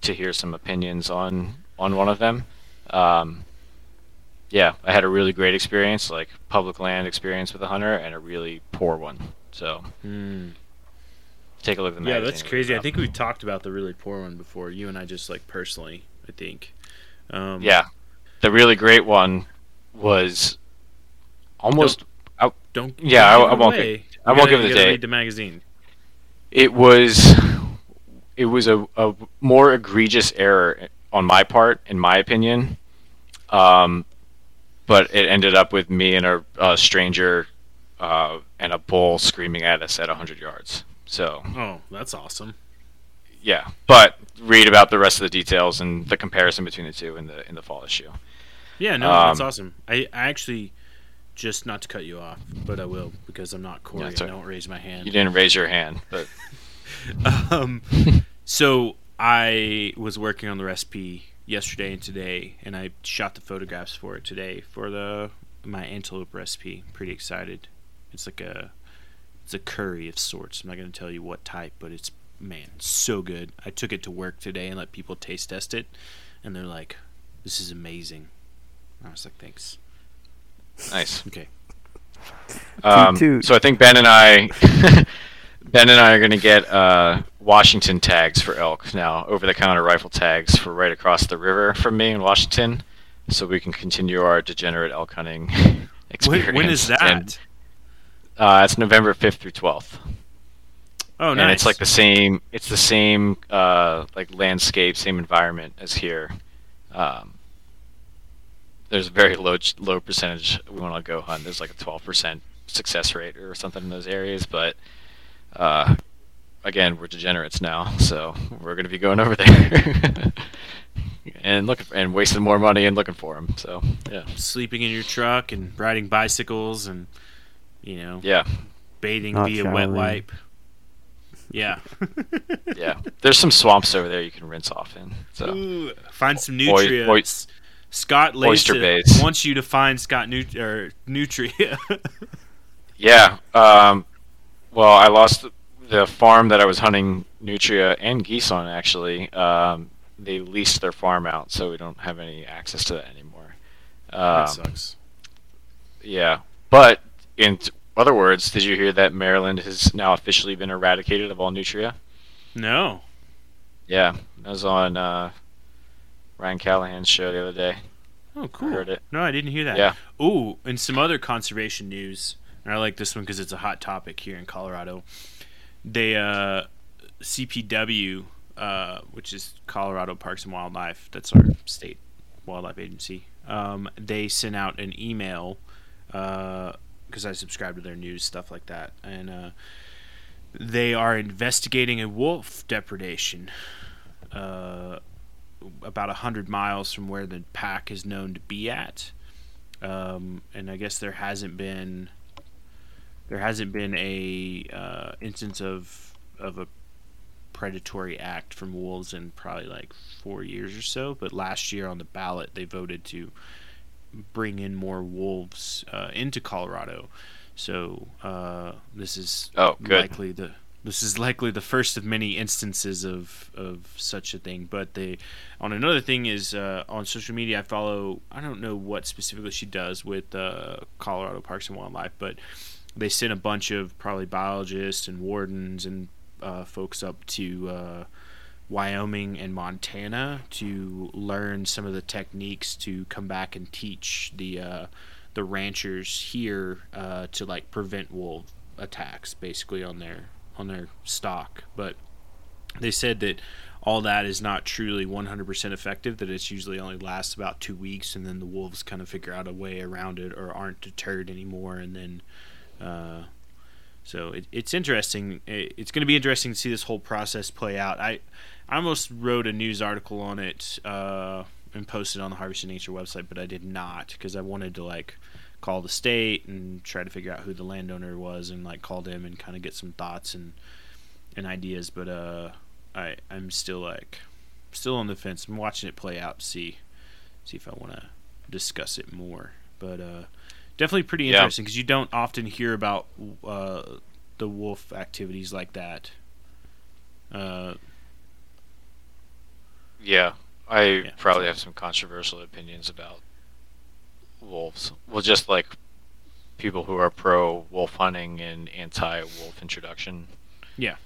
to hear some opinions on on one of them. Um, yeah, I had a really great experience, like public land experience with a hunter, and a really poor one. So mm. take a look at the Yeah, that's crazy. I think we talked about the really poor one before. You and I just like personally, I think. Um, yeah, the really great one was almost. Don't. I, don't yeah, don't I, I, won't. Give, I won't give it a date. Read the magazine. It was it was a, a more egregious error on my part, in my opinion. Um, but it ended up with me and a, a stranger uh, and a bull screaming at us at 100 yards. So. Oh, that's awesome. Yeah, but read about the rest of the details and the comparison between the two in the in the fall issue. Yeah, no, um, that's awesome. I, I actually just not to cut you off, but I will because I'm not Corey. Yeah, I don't raise my hand. You didn't raise your hand, but (laughs) um, so I was working on the recipe yesterday and today, and I shot the photographs for it today for the my antelope recipe. Pretty excited. It's like a it's a curry of sorts. I'm not going to tell you what type, but it's man so good. I took it to work today and let people taste test it, and they're like, "This is amazing." I was like, "Thanks." Nice. Okay. Um, so I think Ben and I (laughs) Ben and I are going to get uh, Washington tags for elk now, over-the-counter rifle tags for right across the river from me in Washington, so we can continue our degenerate elk hunting (laughs) experience. When, when is that? And, uh, it's November fifth through twelfth. Oh, nice. And it's like the same. It's the same uh, like landscape, same environment as here. Um, there's a very low low percentage we want to go hunt. There's like a 12% success rate or something in those areas, but uh, again, we're degenerates now, so we're going to be going over there (laughs) and looking and wasting more money and looking for them. So yeah, sleeping in your truck and riding bicycles and you know yeah, bathing Not via wet wipe. Yeah. (laughs) yeah. There's some swamps over there you can rinse off in. So Ooh, find some nutrients. Scott Lacey wants you to find Scott Nut- or Nutria. (laughs) Yeah. Um, well, I lost the farm that I was hunting nutria and geese on. Actually, um, they leased their farm out, so we don't have any access to that anymore. Um, that sucks. Yeah, but in t- other words, did you hear that Maryland has now officially been eradicated of all nutria? No. Yeah, that was on uh, Ryan Callaghan's show the other day. Oh, cool. heard it. No, I didn't hear that. Yeah. Ooh, and some other conservation news. And I like this one because it's a hot topic here in Colorado. They, uh, CPW, uh, which is Colorado Parks and Wildlife, that's our state wildlife agency. Um, they sent out an email because I subscribe to their news stuff like that, and uh, they are investigating a wolf depredation. Uh, about a hundred miles from where the pack is known to be at, um, and I guess there hasn't been there hasn't been a uh, instance of of a predatory act from wolves in probably like four years or so. But last year on the ballot, they voted to bring in more wolves uh, into Colorado. So uh, this is Oh, good. likely the this is likely the first of many instances of, of such a thing. But they, on another thing is uh, on social media, I follow. I don't know what specifically she does with uh, Colorado Parks and Wildlife, but they sent a bunch of probably biologists and wardens and uh, folks up to uh, Wyoming and Montana to learn some of the techniques to come back and teach the uh, the ranchers here uh, to like prevent wolf attacks, basically on their on their stock. But they said that all that is not truly 100% effective that it's usually only lasts about two weeks and then the wolves kind of figure out a way around it or aren't deterred anymore and then uh, so it, it's interesting. It, it's going to be interesting to see this whole process play out. I i almost wrote a news article on it uh, and posted on the Harvesting Nature website but i did not because i wanted to like call the state and try to figure out who the landowner was and like call them and kind of get some thoughts and and ideas. But uh i i'm still like still on the fence. I'm watching it play out see see if i want to discuss it more. But uh definitely pretty interesting because you don't often hear about uh the wolf activities like that uh Yeah, I Yeah. probably have some controversial opinions about wolves. Well, just like people who are pro wolf hunting and anti wolf introduction. Yeah.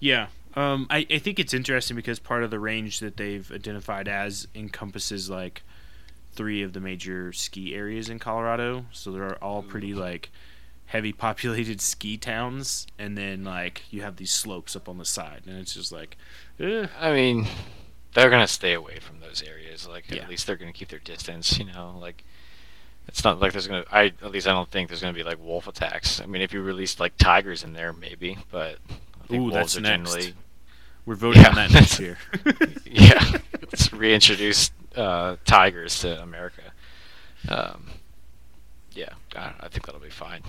Yeah. Um, I, I think it's interesting because part of the range that they've identified as encompasses like three of the major ski areas in Colorado. So they're all pretty like heavy populated (laughs) ski towns, and then like you have these slopes up on the side, and it's just like, eh. I mean, they're gonna stay away from those areas. Like Yeah. at least they're gonna keep their distance. You know, like it's not like there's gonna. I at least I don't think there's gonna be like wolf attacks. I mean, if you released like tigers in there, maybe, but I think Ooh, wolves that's are next. generally we're voting on that next year. (laughs) yeah, (laughs) let's reintroduce uh, tigers to America. Um, yeah, I, I think that'll be fine.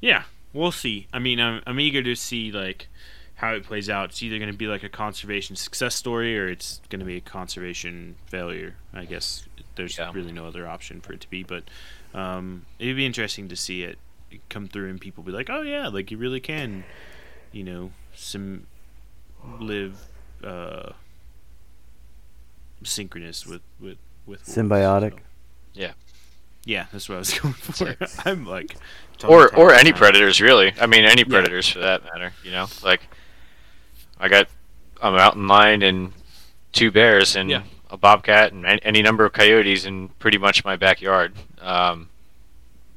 Yeah, we'll see. I mean, I'm, I'm eager to see like how it plays out. It's either going to be like a conservation success story or it's going to be a conservation failure. I guess there's Yeah. really no other option for it to be, but um, it'd be interesting to see it come through and people be like, "Oh yeah, like you really can, you know, some live uh, synchronous with with with wolves." Symbiotic. So, Yeah, yeah, that's what I was (laughs) going for. (laughs) I'm like, or or any now. predators really. I mean, any predators for that matter. You know, like I got a mountain lion and two bears and Yeah. a bobcat and any, any number of coyotes in pretty much my backyard. Um,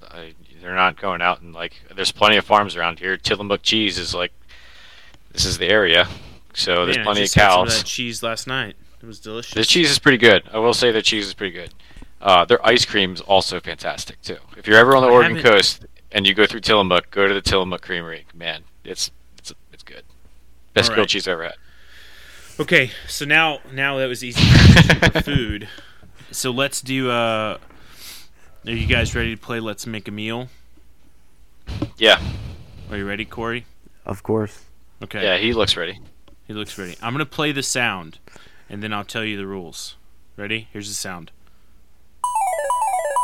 I, they're not going out and like. There's plenty of farms around here. Tillamook cheese is like this is the area, so there's Man, I plenty of just had some of cows. that cheese last night. It was delicious. The cheese is pretty good. I will say the cheese is pretty good. Uh, their ice cream is also fantastic too. If you're ever on the I Oregon haven't- coast and you go through Tillamook, go to the Tillamook Creamery. Man, it's it's it's good. Best All grilled cheese I ever had. Okay, so now now that was easy (laughs) transition food. So let's do. Uh, are you guys ready to play? Let's make a meal. Yeah, Are you ready, Corey? Of course. Okay. yeah, he looks ready. He looks ready. I'm gonna play the sound, and then I'll tell you the rules. Ready? Here's the sound.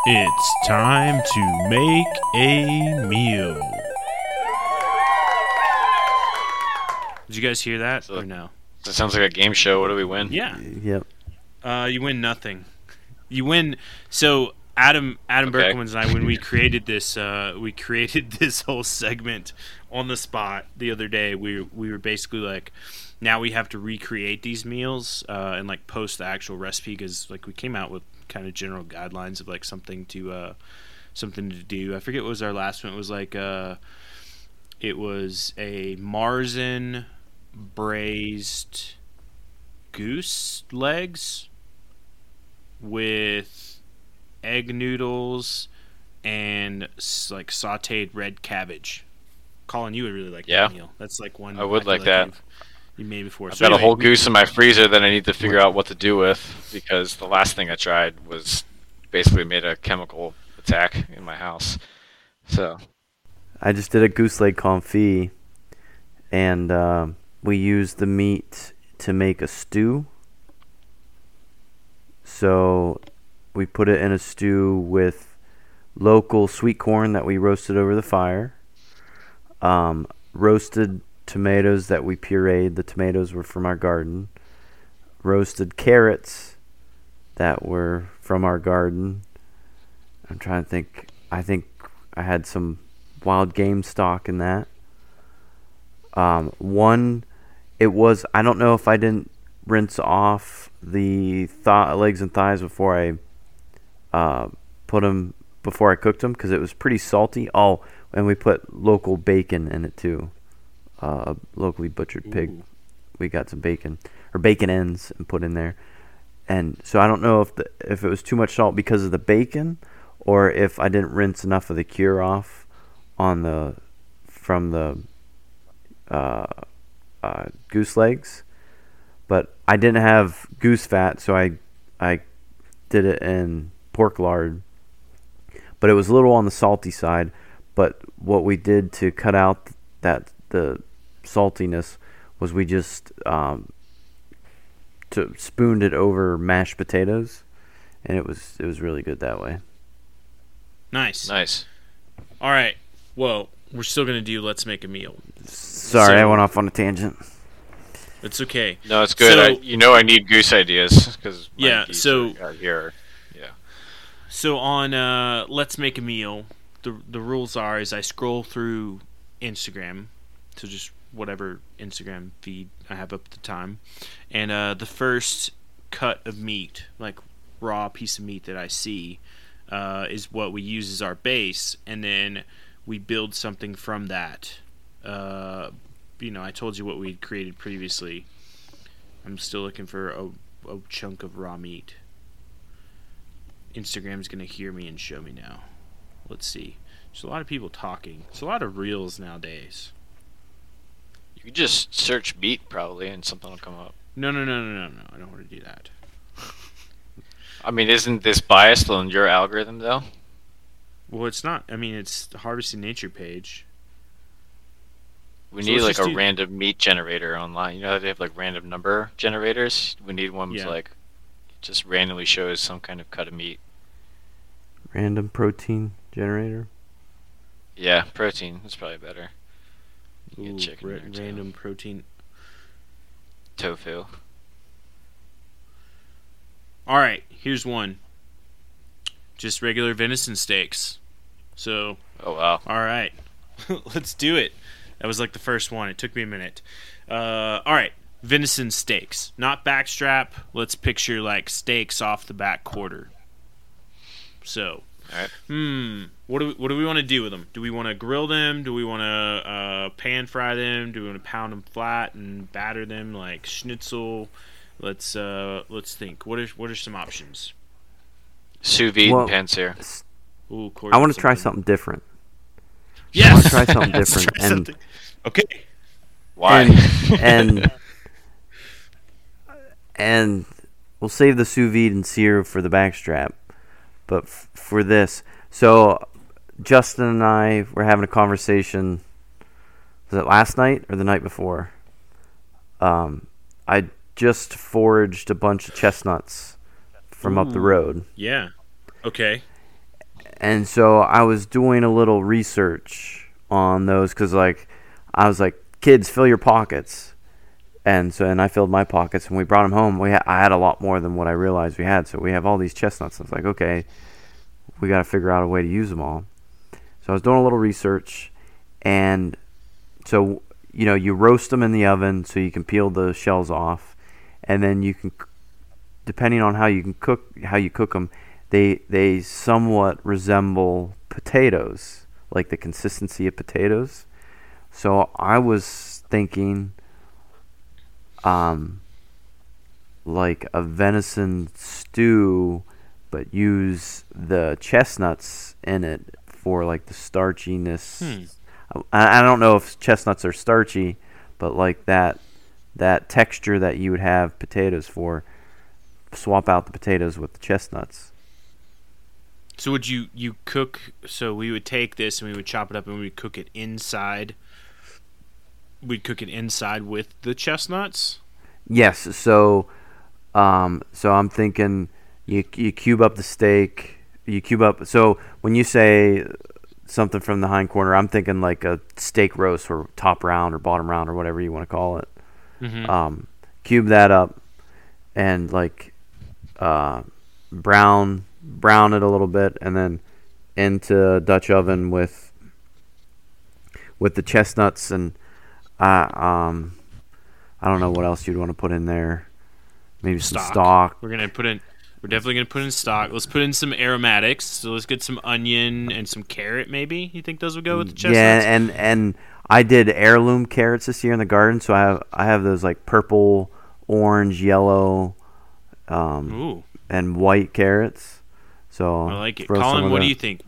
It's time to make a meal. Did you guys hear that So- or no? That sounds like a game show. What do we win? Yeah. Yep. Uh, you win nothing. You win. So Adam Adam Okay. Berkowitz and I, when we created this, uh, we created (laughs) this whole segment on the spot the other day. We we were basically like, now we have to recreate these meals uh, and like post the actual recipe because like we came out with kind of general guidelines of like something to uh, something to do. I forget what was our last one. It was like uh, it was a Marzen braised goose legs with egg noodles and like sautéed red cabbage. Colin, you would really like Yeah. that meal. That's like one I would feel like that. you've- You made before. I've So got a whole goose in my freezer that I need to figure out what to do with because the last thing I tried was basically made a chemical attack in my house. So I just did a goose leg confit, and um we used the meat to make a stew. So we put it in a stew with local sweet corn that we roasted over the fire, um, roasted tomatoes that we pureed. The tomatoes were from our garden. Roasted carrots that were from our garden. I'm trying to think. I think I had some wild game stock in that. Um, one, it was. I don't know if I didn't rinse off the th- legs and thighs before I uh, put them before I cooked them because it was pretty salty. Oh, and we put local bacon in it too. Uh, locally butchered pig. Ooh. We got some bacon or bacon ends and put in there. And so I don't know if the, if it was too much salt because of the bacon, or if I didn't rinse enough of the cure off on the from the uh, uh, goose legs. But I didn't have goose fat, so I I did it in pork lard. But it was a little on the salty side. But what we did to cut out that the saltiness was we just um, to spooned it over mashed potatoes, and it was it was really good that way. Nice. nice. All right. Well, we're still gonna do. Let's make a meal. Sorry, I went off on a tangent. It's okay. No, it's good. I, you know I need goose ideas because Yeah, so- are here. Yeah. So on uh, Let's Make a Meal, the the rules are is I scroll through Instagram, so just whatever Instagram feed I have up at the time, and uh, the first cut of meat, like raw piece of meat that I see, uh, is what we use as our base, and then we build something from that. Uh, you know, I told you what we'd created previously. I'm still looking for a, a chunk of raw meat. Instagram's gonna hear me and show me now. Let's see. There's a lot of people talking. It's a lot of reels nowadays. You could just search meat probably and something will come up. No, no, no, no, no, no. I don't want to do that. I mean, isn't this biased on your algorithm though? Well, it's not. I mean, it's the Harvesting Nature page. We So need like a do- random meat generator online. You know how they have like random number generators? We need one Yeah. that's like just randomly shows some kind of cut of meat. Random protein generator. Yeah, protein is probably better. Ooh, chicken ra- there, too. random protein. Tofu. All right, here's one. Just regular venison steaks. So, Oh wow. all right, (laughs) let's do it. That was like the first one. It took me a minute. Uh, all right, venison steaks, not backstrap. Let's picture like steaks off the back quarter. So, right. hmm, what do we, what do we want to do with them? Do we want to grill them? Do we want to uh, pan fry them? Do we want to pound them flat and batter them like schnitzel? Let's uh, let's think. What are what are some options? Sous vide Well- and pansear. Ooh, Corey I want to try something different. Yes, I wanna try something (laughs) different, try and- something. Okay. Why? And and (laughs) and we'll save the sous vide and sear for the backstrap, but f- for this, so Justin and I were having a conversation. Was it last night or the night before? Um, I just foraged a bunch of chestnuts from up the road. Yeah. Okay. and so I was doing a little research on those because like I was like, kids, fill your pockets, and so and I filled my pockets, and we brought them home. We ha- I had a lot more than what I realized we had, so we have all these chestnuts. I was like, okay, we got to figure out a way to use them all. So I was doing a little research, and so you know you roast them in the oven so you can peel the shells off, and then you can, depending on how you can cook how you cook them, they they somewhat resemble potatoes, like the consistency of potatoes. So I was thinking, um, like a venison stew, but use the chestnuts in it for like the starchiness. Hmm. I, I don't know if chestnuts are starchy, but like that that texture that you would have potatoes for. Swap out the potatoes with the chestnuts. So would you you cook? So we would take this and we would chop it up and we would cook it inside. We'd cook it inside with the chestnuts. Yes. So, um, so I'm thinking you you cube up the steak. You cube up. So when you say something from the hind corner, I'm thinking like a steak roast or top round or bottom round or whatever you want to call it. Mhm. Um, cube that up and like uh, brown brown it a little bit, and then into Dutch oven with with the chestnuts and uh, um, I don't know what else you'd want to put in there. Maybe some stock. We're gonna put in. We're definitely gonna put in stock. Let's put in some aromatics. So let's get some onion and some carrot. Maybe you think those would go with the chestnuts? Yeah, and and I did heirloom carrots this year in the garden, so I have I have those like purple, orange, yellow, um, and white carrots. So I like it. Colin, what do you think?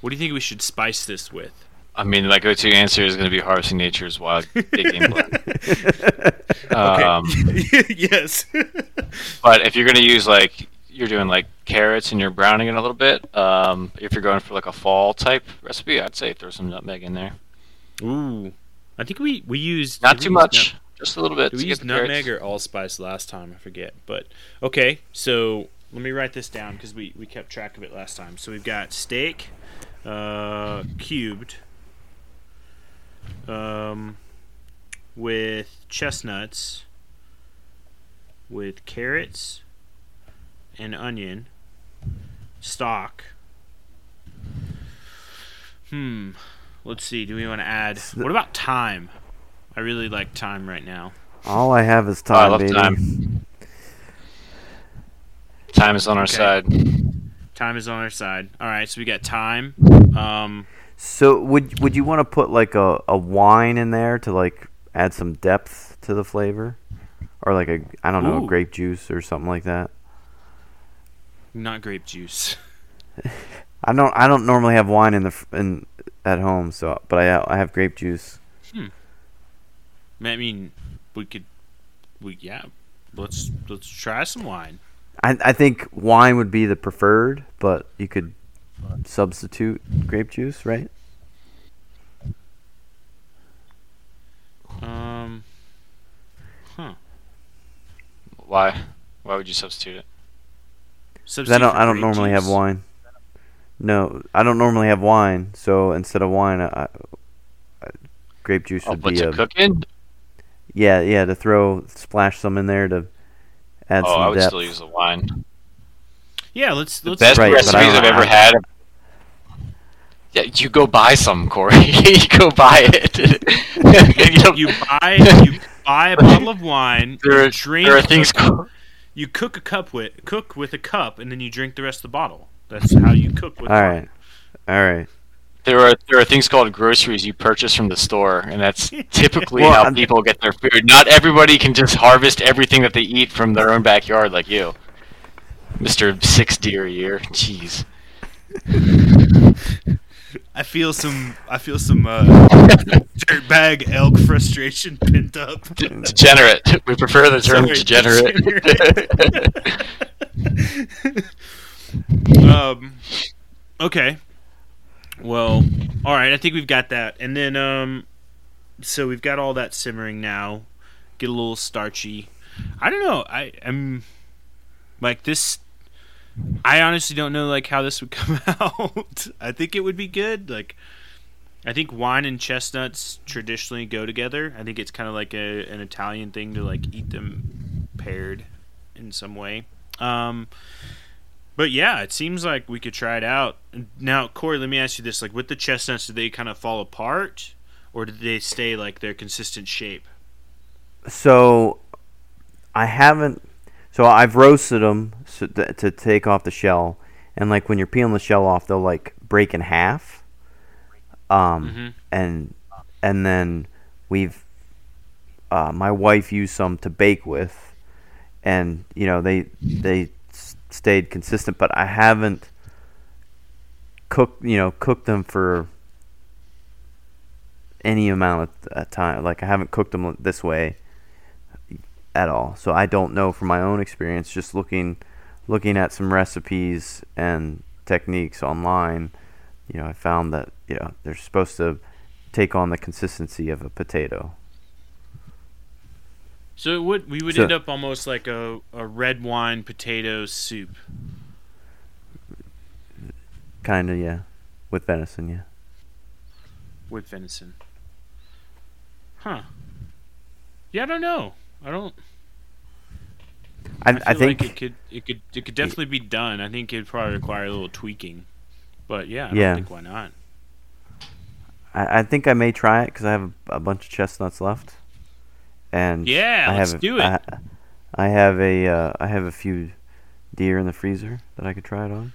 What do you think we should spice this with? I mean, my go-to answer is going to be Harvesting Nature's Wild Big Game Blend. Um, (laughs) yes. (laughs) but if you're going to use like you're doing like carrots and you're browning it a little bit, um, if you're going for like a fall type recipe, I'd say throw some nutmeg in there. Ooh, I think we we used Not too much, nut- just a little bit. Did we get use the carrots. nutmeg or allspice last time? I forget. But okay, so let me write this down because we, we kept track of it last time. So we've got steak, uh, cubed, um, with chestnuts, with carrots and onion, stock. Hmm. Let's see. Do we want to add? What about thyme? I really like thyme right now. All I have is Oh, I time, love baby. time. Time is on our side. Time is on our side. All right, so we got time. Um, So would would you want to put like a, a wine in there to like add some depth to the flavor, or like a I don't know Ooh. grape juice or something like that? not grape juice. (laughs) I don't I don't normally have wine in the in at home, so but I I have grape juice. Hmm. I mean, we could, we yeah. Let's let's try some wine. I I think wine would be the preferred, but you could substitute grape juice, right? Um, huh. Why? Why would you substitute it? 'Cause Substitute I don't for I don't grape normally have juice. wine. No, I don't normally have wine, so instead of wine, I, I, grape juice Oh, would but be to a cook in? yeah yeah to throw splash some in there to add some. Oh, some I would depth. still use the wine. Yeah, let's The let's. best Right, but I recipes don't- I've ever I- had. Yeah, you go buy some, Corey. (laughs) you go buy it. (laughs) you, don't- You buy you buy a bottle of wine. there, you are, drink. there are things. cup- called- you cook a cup with cook with a cup, and then you drink the rest of the bottle. That's how you cook with All wine. right, all right. There are there are things called groceries you purchase from the store, and that's (laughs) typically Well, how I'm- people get their food. Not everybody can just harvest everything that they eat from their own backyard like you, Mister Six Deer a year. Jeez. I feel some. I feel some uh, dirtbag elk frustration (laughs) pent up. Degenerate. We prefer the term Sorry, degenerate. (laughs) um. Okay. Well, all right. I think we've got that, and then um, so we've got all that simmering now. Get a little starchy. I don't know. I am like this. I honestly don't know like how this would (laughs) come out. I think it would be good. Like I think wine and chestnuts traditionally go together. I think it's kind of like a, an Italian thing to like eat them paired in some way. Um, but yeah, it seems like we could try it out. Now, Corey, let me ask you this: like with the chestnuts, do they kind of fall apart, or do they stay like their consistent shape? So, I haven't. So I've roasted them so to, to take off the shell, and like when you're peeling the shell off, they'll like break in half. Um, Mhm. and and then we've uh, my wife used some to bake with, and you know they they s- stayed consistent, but I haven't cooked you know cooked them for any amount of uh, time. Like I haven't cooked them this way at all, so I don't know from my own experience. Just looking looking at some recipes and techniques online, you know, I found that you know they're supposed to take on the consistency of a potato. So it would we would So- end up almost like a, a red wine potato soup. Kind of, yeah, with venison, yeah. with venison. Huh. Yeah, I don't know. I don't. I, I, I, think like it could it could it could definitely be done. I think it'd probably require a little tweaking, but yeah, I Yeah. don't think why not. I, I think I may try it because I have a, a bunch of chestnuts left, and Yeah, I let's have, do it. I, I have a uh, I have a few deer in the freezer that I could try it on.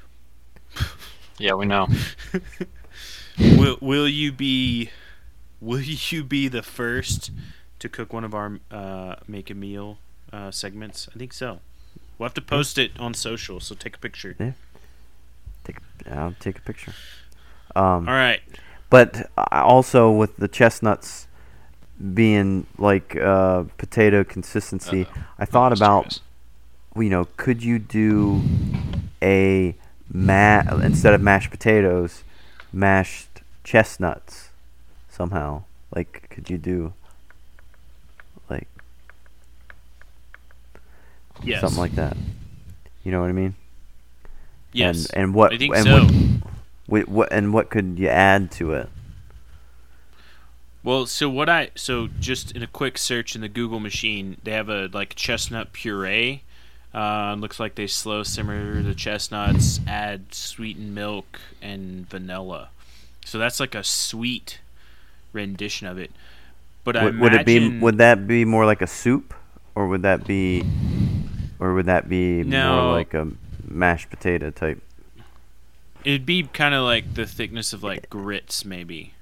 Yeah, we know. (laughs) Will Will you be Will (laughs) you be the first to cook one of our uh, make a meal uh, segments? I think so. We'll have to post it on social, so take a picture. Yeah. Take a- I'll take a picture. Um, All right. But also with the chestnuts being like uh, potato consistency, I thought Mr. about you know could you do a ma instead of mashed potatoes, mashed chestnuts somehow? Like could you do like Yes. something like that? You know what I mean? yes. And and what I think and so. what, what and what could you add to it? Well, so what I so just in a quick search in the Google machine, they have a like chestnut puree. Uh, looks like they slow simmer the chestnuts, add sweetened milk and vanilla. So that's like a sweet rendition of it. But I Would, would it be would that be more like a soup, or would that be, or would that be No. more like a mashed potato type? it'd be kind of like the thickness of like grits, maybe.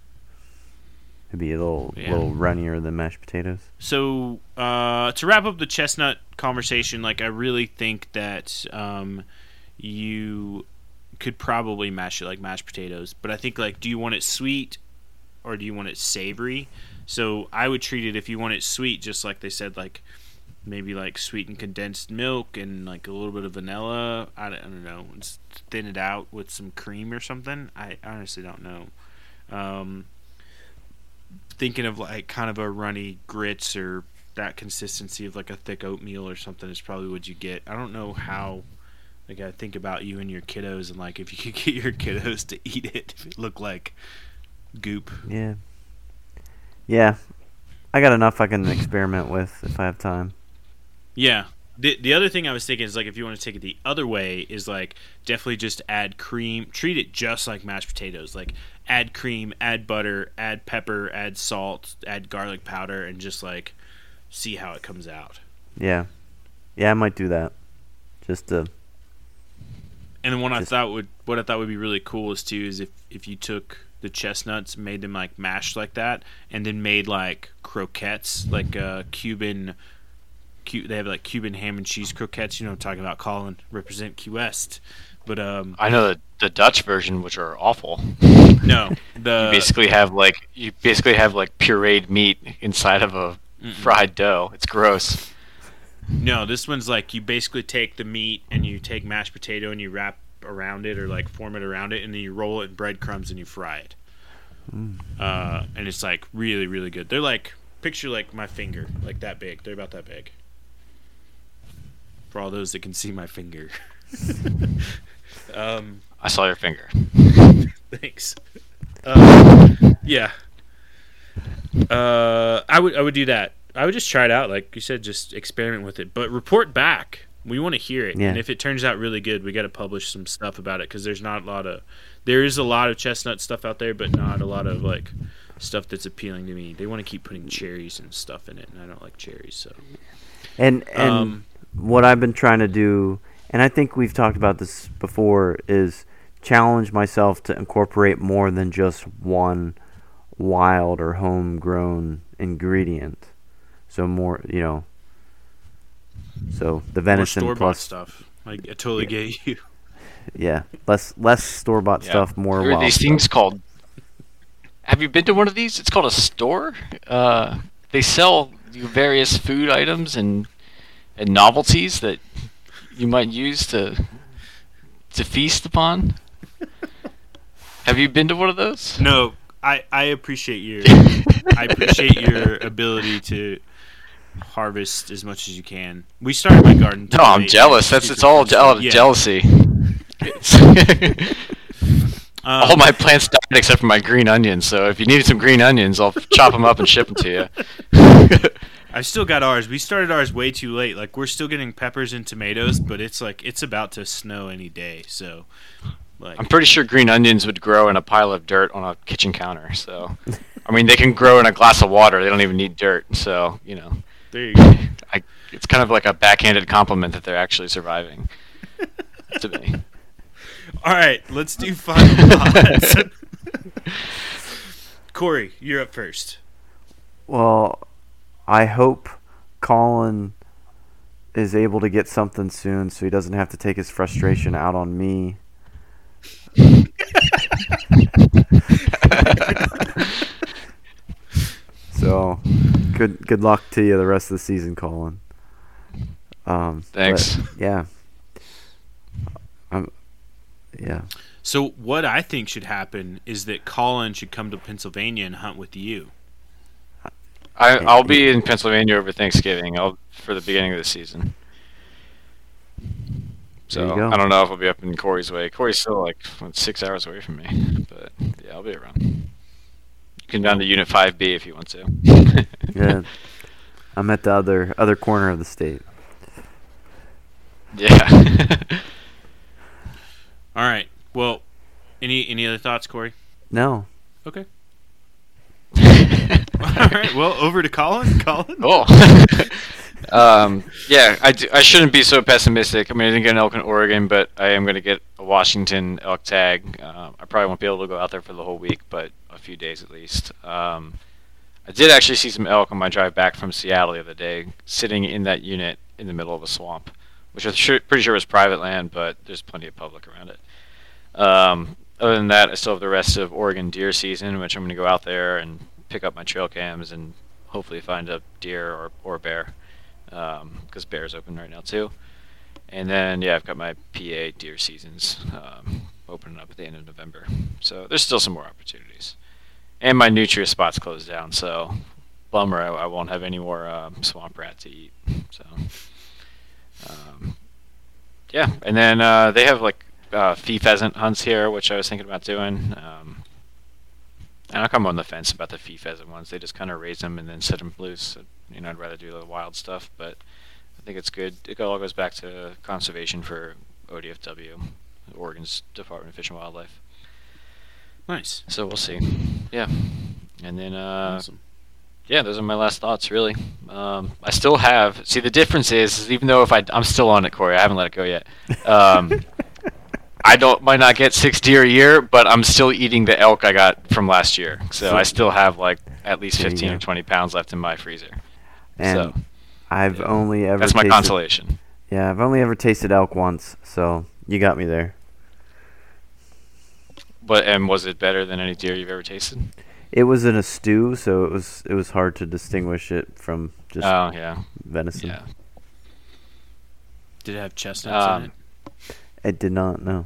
It'd be a little Yeah. little runnier than mashed potatoes. So uh, to wrap up the chestnut conversation, like I really think that um, you could probably mash it like mashed potatoes. But I think like, do you want it sweet or do you want it savory? So I would treat it if you want it sweet, just like they said, like maybe like sweetened condensed milk and like a little bit of vanilla. I don't, I don't know, thin it out with some cream or something. I honestly don't know. Um, thinking of like kind of a runny grits or that consistency of like a thick oatmeal or something is probably what you get. I don't know how. Like I think about you and your kiddos, and like if you (laughs) could get your kiddos to eat it, it looked like goop. Yeah. Yeah, I got enough I can experiment with if I have time. Yeah. The the other thing I was thinking is like if you want to take it the other way is like definitely just add cream, treat it just like mashed potatoes. Like add cream, add butter, add pepper, add salt, add garlic powder, and just like see how it comes out. Yeah, yeah, I might do that. Just to And then what I thought would what I thought would be really cool is too is if if you took the chestnuts, made them like mashed like that, and then made like croquettes, like uh, Cuban. They have like Cuban ham and cheese croquettes. You know, what I'm talking about Colin represent Key West, but um, I know the, the Dutch version, which are awful. (laughs) no, (laughs) the you basically have like you basically have like pureed meat inside of a fried dough. It's gross. No, this one's like you basically take the meat and you take mashed potato and you wrap around it or like form it around it and then you roll it in breadcrumbs and you fry it. Uh, and it's like really, really good. They're like picture like my finger, like that big. They're about that big. For all those that can see my finger. (laughs) um, I saw your finger. (laughs) thanks. Uh, yeah. Uh, I would I would do that. I would just try it out, like you said, just experiment with it, but report back. We want to hear it, Yeah. and if it turns out really good, we got to publish some stuff about it because there's not a lot of there is a lot of chestnut stuff out there, but not a lot of like stuff that's appealing to me. They want to keep putting cherries and stuff in it, and I don't like cherries, so And and Um, what I've been trying to do, and I think we've talked about this before, is challenge myself to incorporate more than just one wild or homegrown ingredient. So more, you know. So the venison store plus, stuff. I, I totally get you. yeah, less less store bought Yeah. stuff, more There are wild. these stuff. things called. Have you been to one of these? It's called a store. Uh, they sell you various food items and and novelties that you might use to to feast upon. Have you been to one of those? No, I I appreciate your (laughs) I appreciate your ability to harvest as much as you can. We started my garden. No, I'm jealous. That's it's all je- out of Yeah. jealousy. (laughs) Um, all my plants died except for my green onions. So if you needed some green onions, I'll chop them up and ship them to you. (laughs) I've still got ours. We started ours way too late. Like we're still getting peppers and tomatoes, but it's like it's about to snow any day. So, like, I'm pretty sure green onions would grow in a pile of dirt on a kitchen counter. So, I mean, they can grow in a glass of water. They don't even need dirt. So, you know, there you go. I, it's kind of like a backhanded compliment that they're actually surviving to me. (laughs) All right, let's do final thoughts. (laughs) Corey, you're up first. Well, I hope Colin is able to get something soon so he doesn't have to take his frustration out on me. so, good good luck to you the rest of the season, Colin. Um, but, Thanks. yeah. Um, yeah. So what I think should happen is that Colin should come to Pennsylvania and hunt with you. I, I'll be in Pennsylvania over Thanksgiving. I'll for the beginning of the season. So. I don't know if I'll be up in Corey's way. Corey's still like what, six hours away from me, but yeah, I'll be around. You can down to Unit Five B if you want to. (laughs) Yeah. I'm at the other other corner of the state. yeah. (laughs) All right. Well, any any other thoughts, Corey? No. Okay. All right. Well, over to Colin. (laughs) Colin. Oh. (laughs) um, yeah, I shouldn't be so pessimistic. I mean, I didn't get an elk in Oregon, but I am going to get a Washington elk tag. Uh, I probably won't be able to go out there for the whole week, but a few days at least. Um, I did actually see some elk on my drive back from Seattle the other day, sitting in that unit in the middle of a swamp, which I'm sure, pretty sure was private land, but there's plenty of public around it. Um, other than that, I still have the rest of Oregon deer season, which I'm going to go out there and pick up my trail cams and hopefully find a deer or, or bear, because bear's open right now too. And then yeah, I've got my PA deer seasons um, opening up at the end of November, so there's still some more opportunities. And my nutria spot's closed down, so bummer I, I won't have any more um, swamp rat to eat. So um, yeah, and then uh, they have like uh, fee pheasant hunts here, which I was thinking about doing. Um, and I'm on the fence about the fee pheasant ones. They just kind of raise them and then set them loose. You know, I'd rather do the wild stuff, but I think it's good. It all goes back to conservation for ODFW, Oregon's Department of Fish and Wildlife. Nice. So we'll see. Yeah, and then uh, Awesome. yeah, those are my last thoughts. Really, um, I still have. See, the difference is, is even though if I, I'm still on it, Corey, I haven't let it go yet. Um, (laughs) I don't might not get six deer a year, but I'm still eating the elk I got from last year. So I still have like at least There 15 or 20 pounds left in my freezer. And so I've yeah. only ever that's my tasted, consolation. Yeah, I've only ever tasted elk once, so you got me there. But and was it better than any deer you've ever tasted? It was in a stew, so it was it was hard to distinguish it from just Oh yeah, venison. yeah. Did it have chestnuts Um, in it? It did not. No.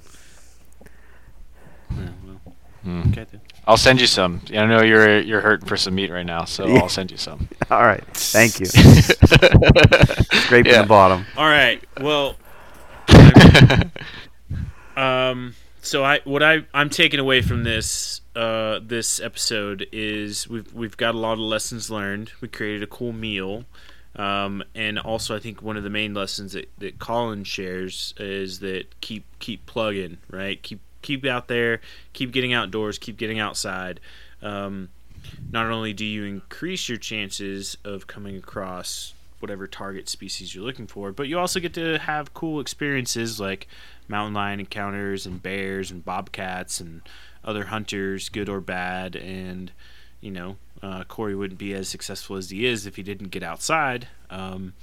Yeah, well, Hmm. okay then. I'll send you some. I know you're you're hurting for some meat right now, so Yeah. I'll send you some. (laughs) All right. Thank you. (laughs) Scraping Yeah. the bottom. All right. Well, (laughs) um. So I what I I'm taking away from this uh this episode is we've we've got a lot of lessons learned. We created a cool meal. Um, and also, I think one of the main lessons that, that Colin shares is that keep keep plugging, right? Keep keep out there, keep getting outdoors, keep getting outside. Um, not only do you increase your chances of coming across whatever target species you're looking for, but you also get to have cool experiences like mountain lion encounters and bears and bobcats and other hunters, good or bad. And, you know, uh, Corey wouldn't be as successful as he is if he didn't get outside. Um,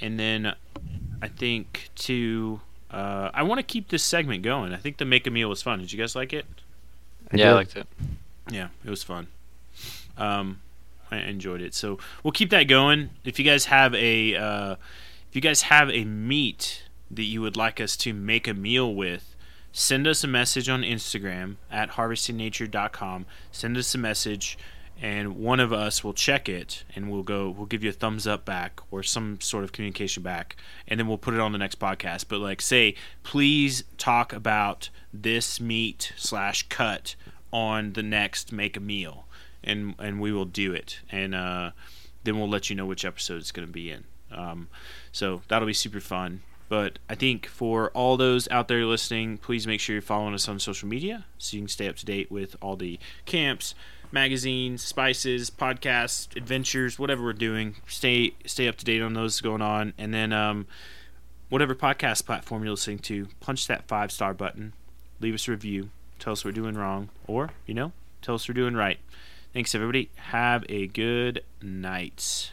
and then I think, to uh, I want to keep this segment going. I think the make a meal was fun. Did you guys like it? I yeah, did. I liked it. Yeah, it was fun. Um, I enjoyed it. So we'll keep that going. If you guys have a, uh, if you guys have a meat that you would like us to make a meal with, send us a message on Instagram at harvestingnature.com. Send us a message and one of us will check it and we'll go we'll give you a thumbs up back or some sort of communication back and then we'll put it on the next podcast. But like say please talk about this meat slash cut on the next make a meal and and we will do it. And uh, then we'll let you know which episode it's going to be in. Um, so that'll be super fun but i think for all those out there listening please make sure you're following us on social media so you can stay up to date with all the camps magazines, spices, podcasts, adventures, whatever we're doing. Stay stay up to date on those going on, and then um, whatever podcast platform you're listening to, punch that five star button, leave us a review, tell us we're doing wrong, or you know, tell us we're doing right. Thanks everybody. Have a good night.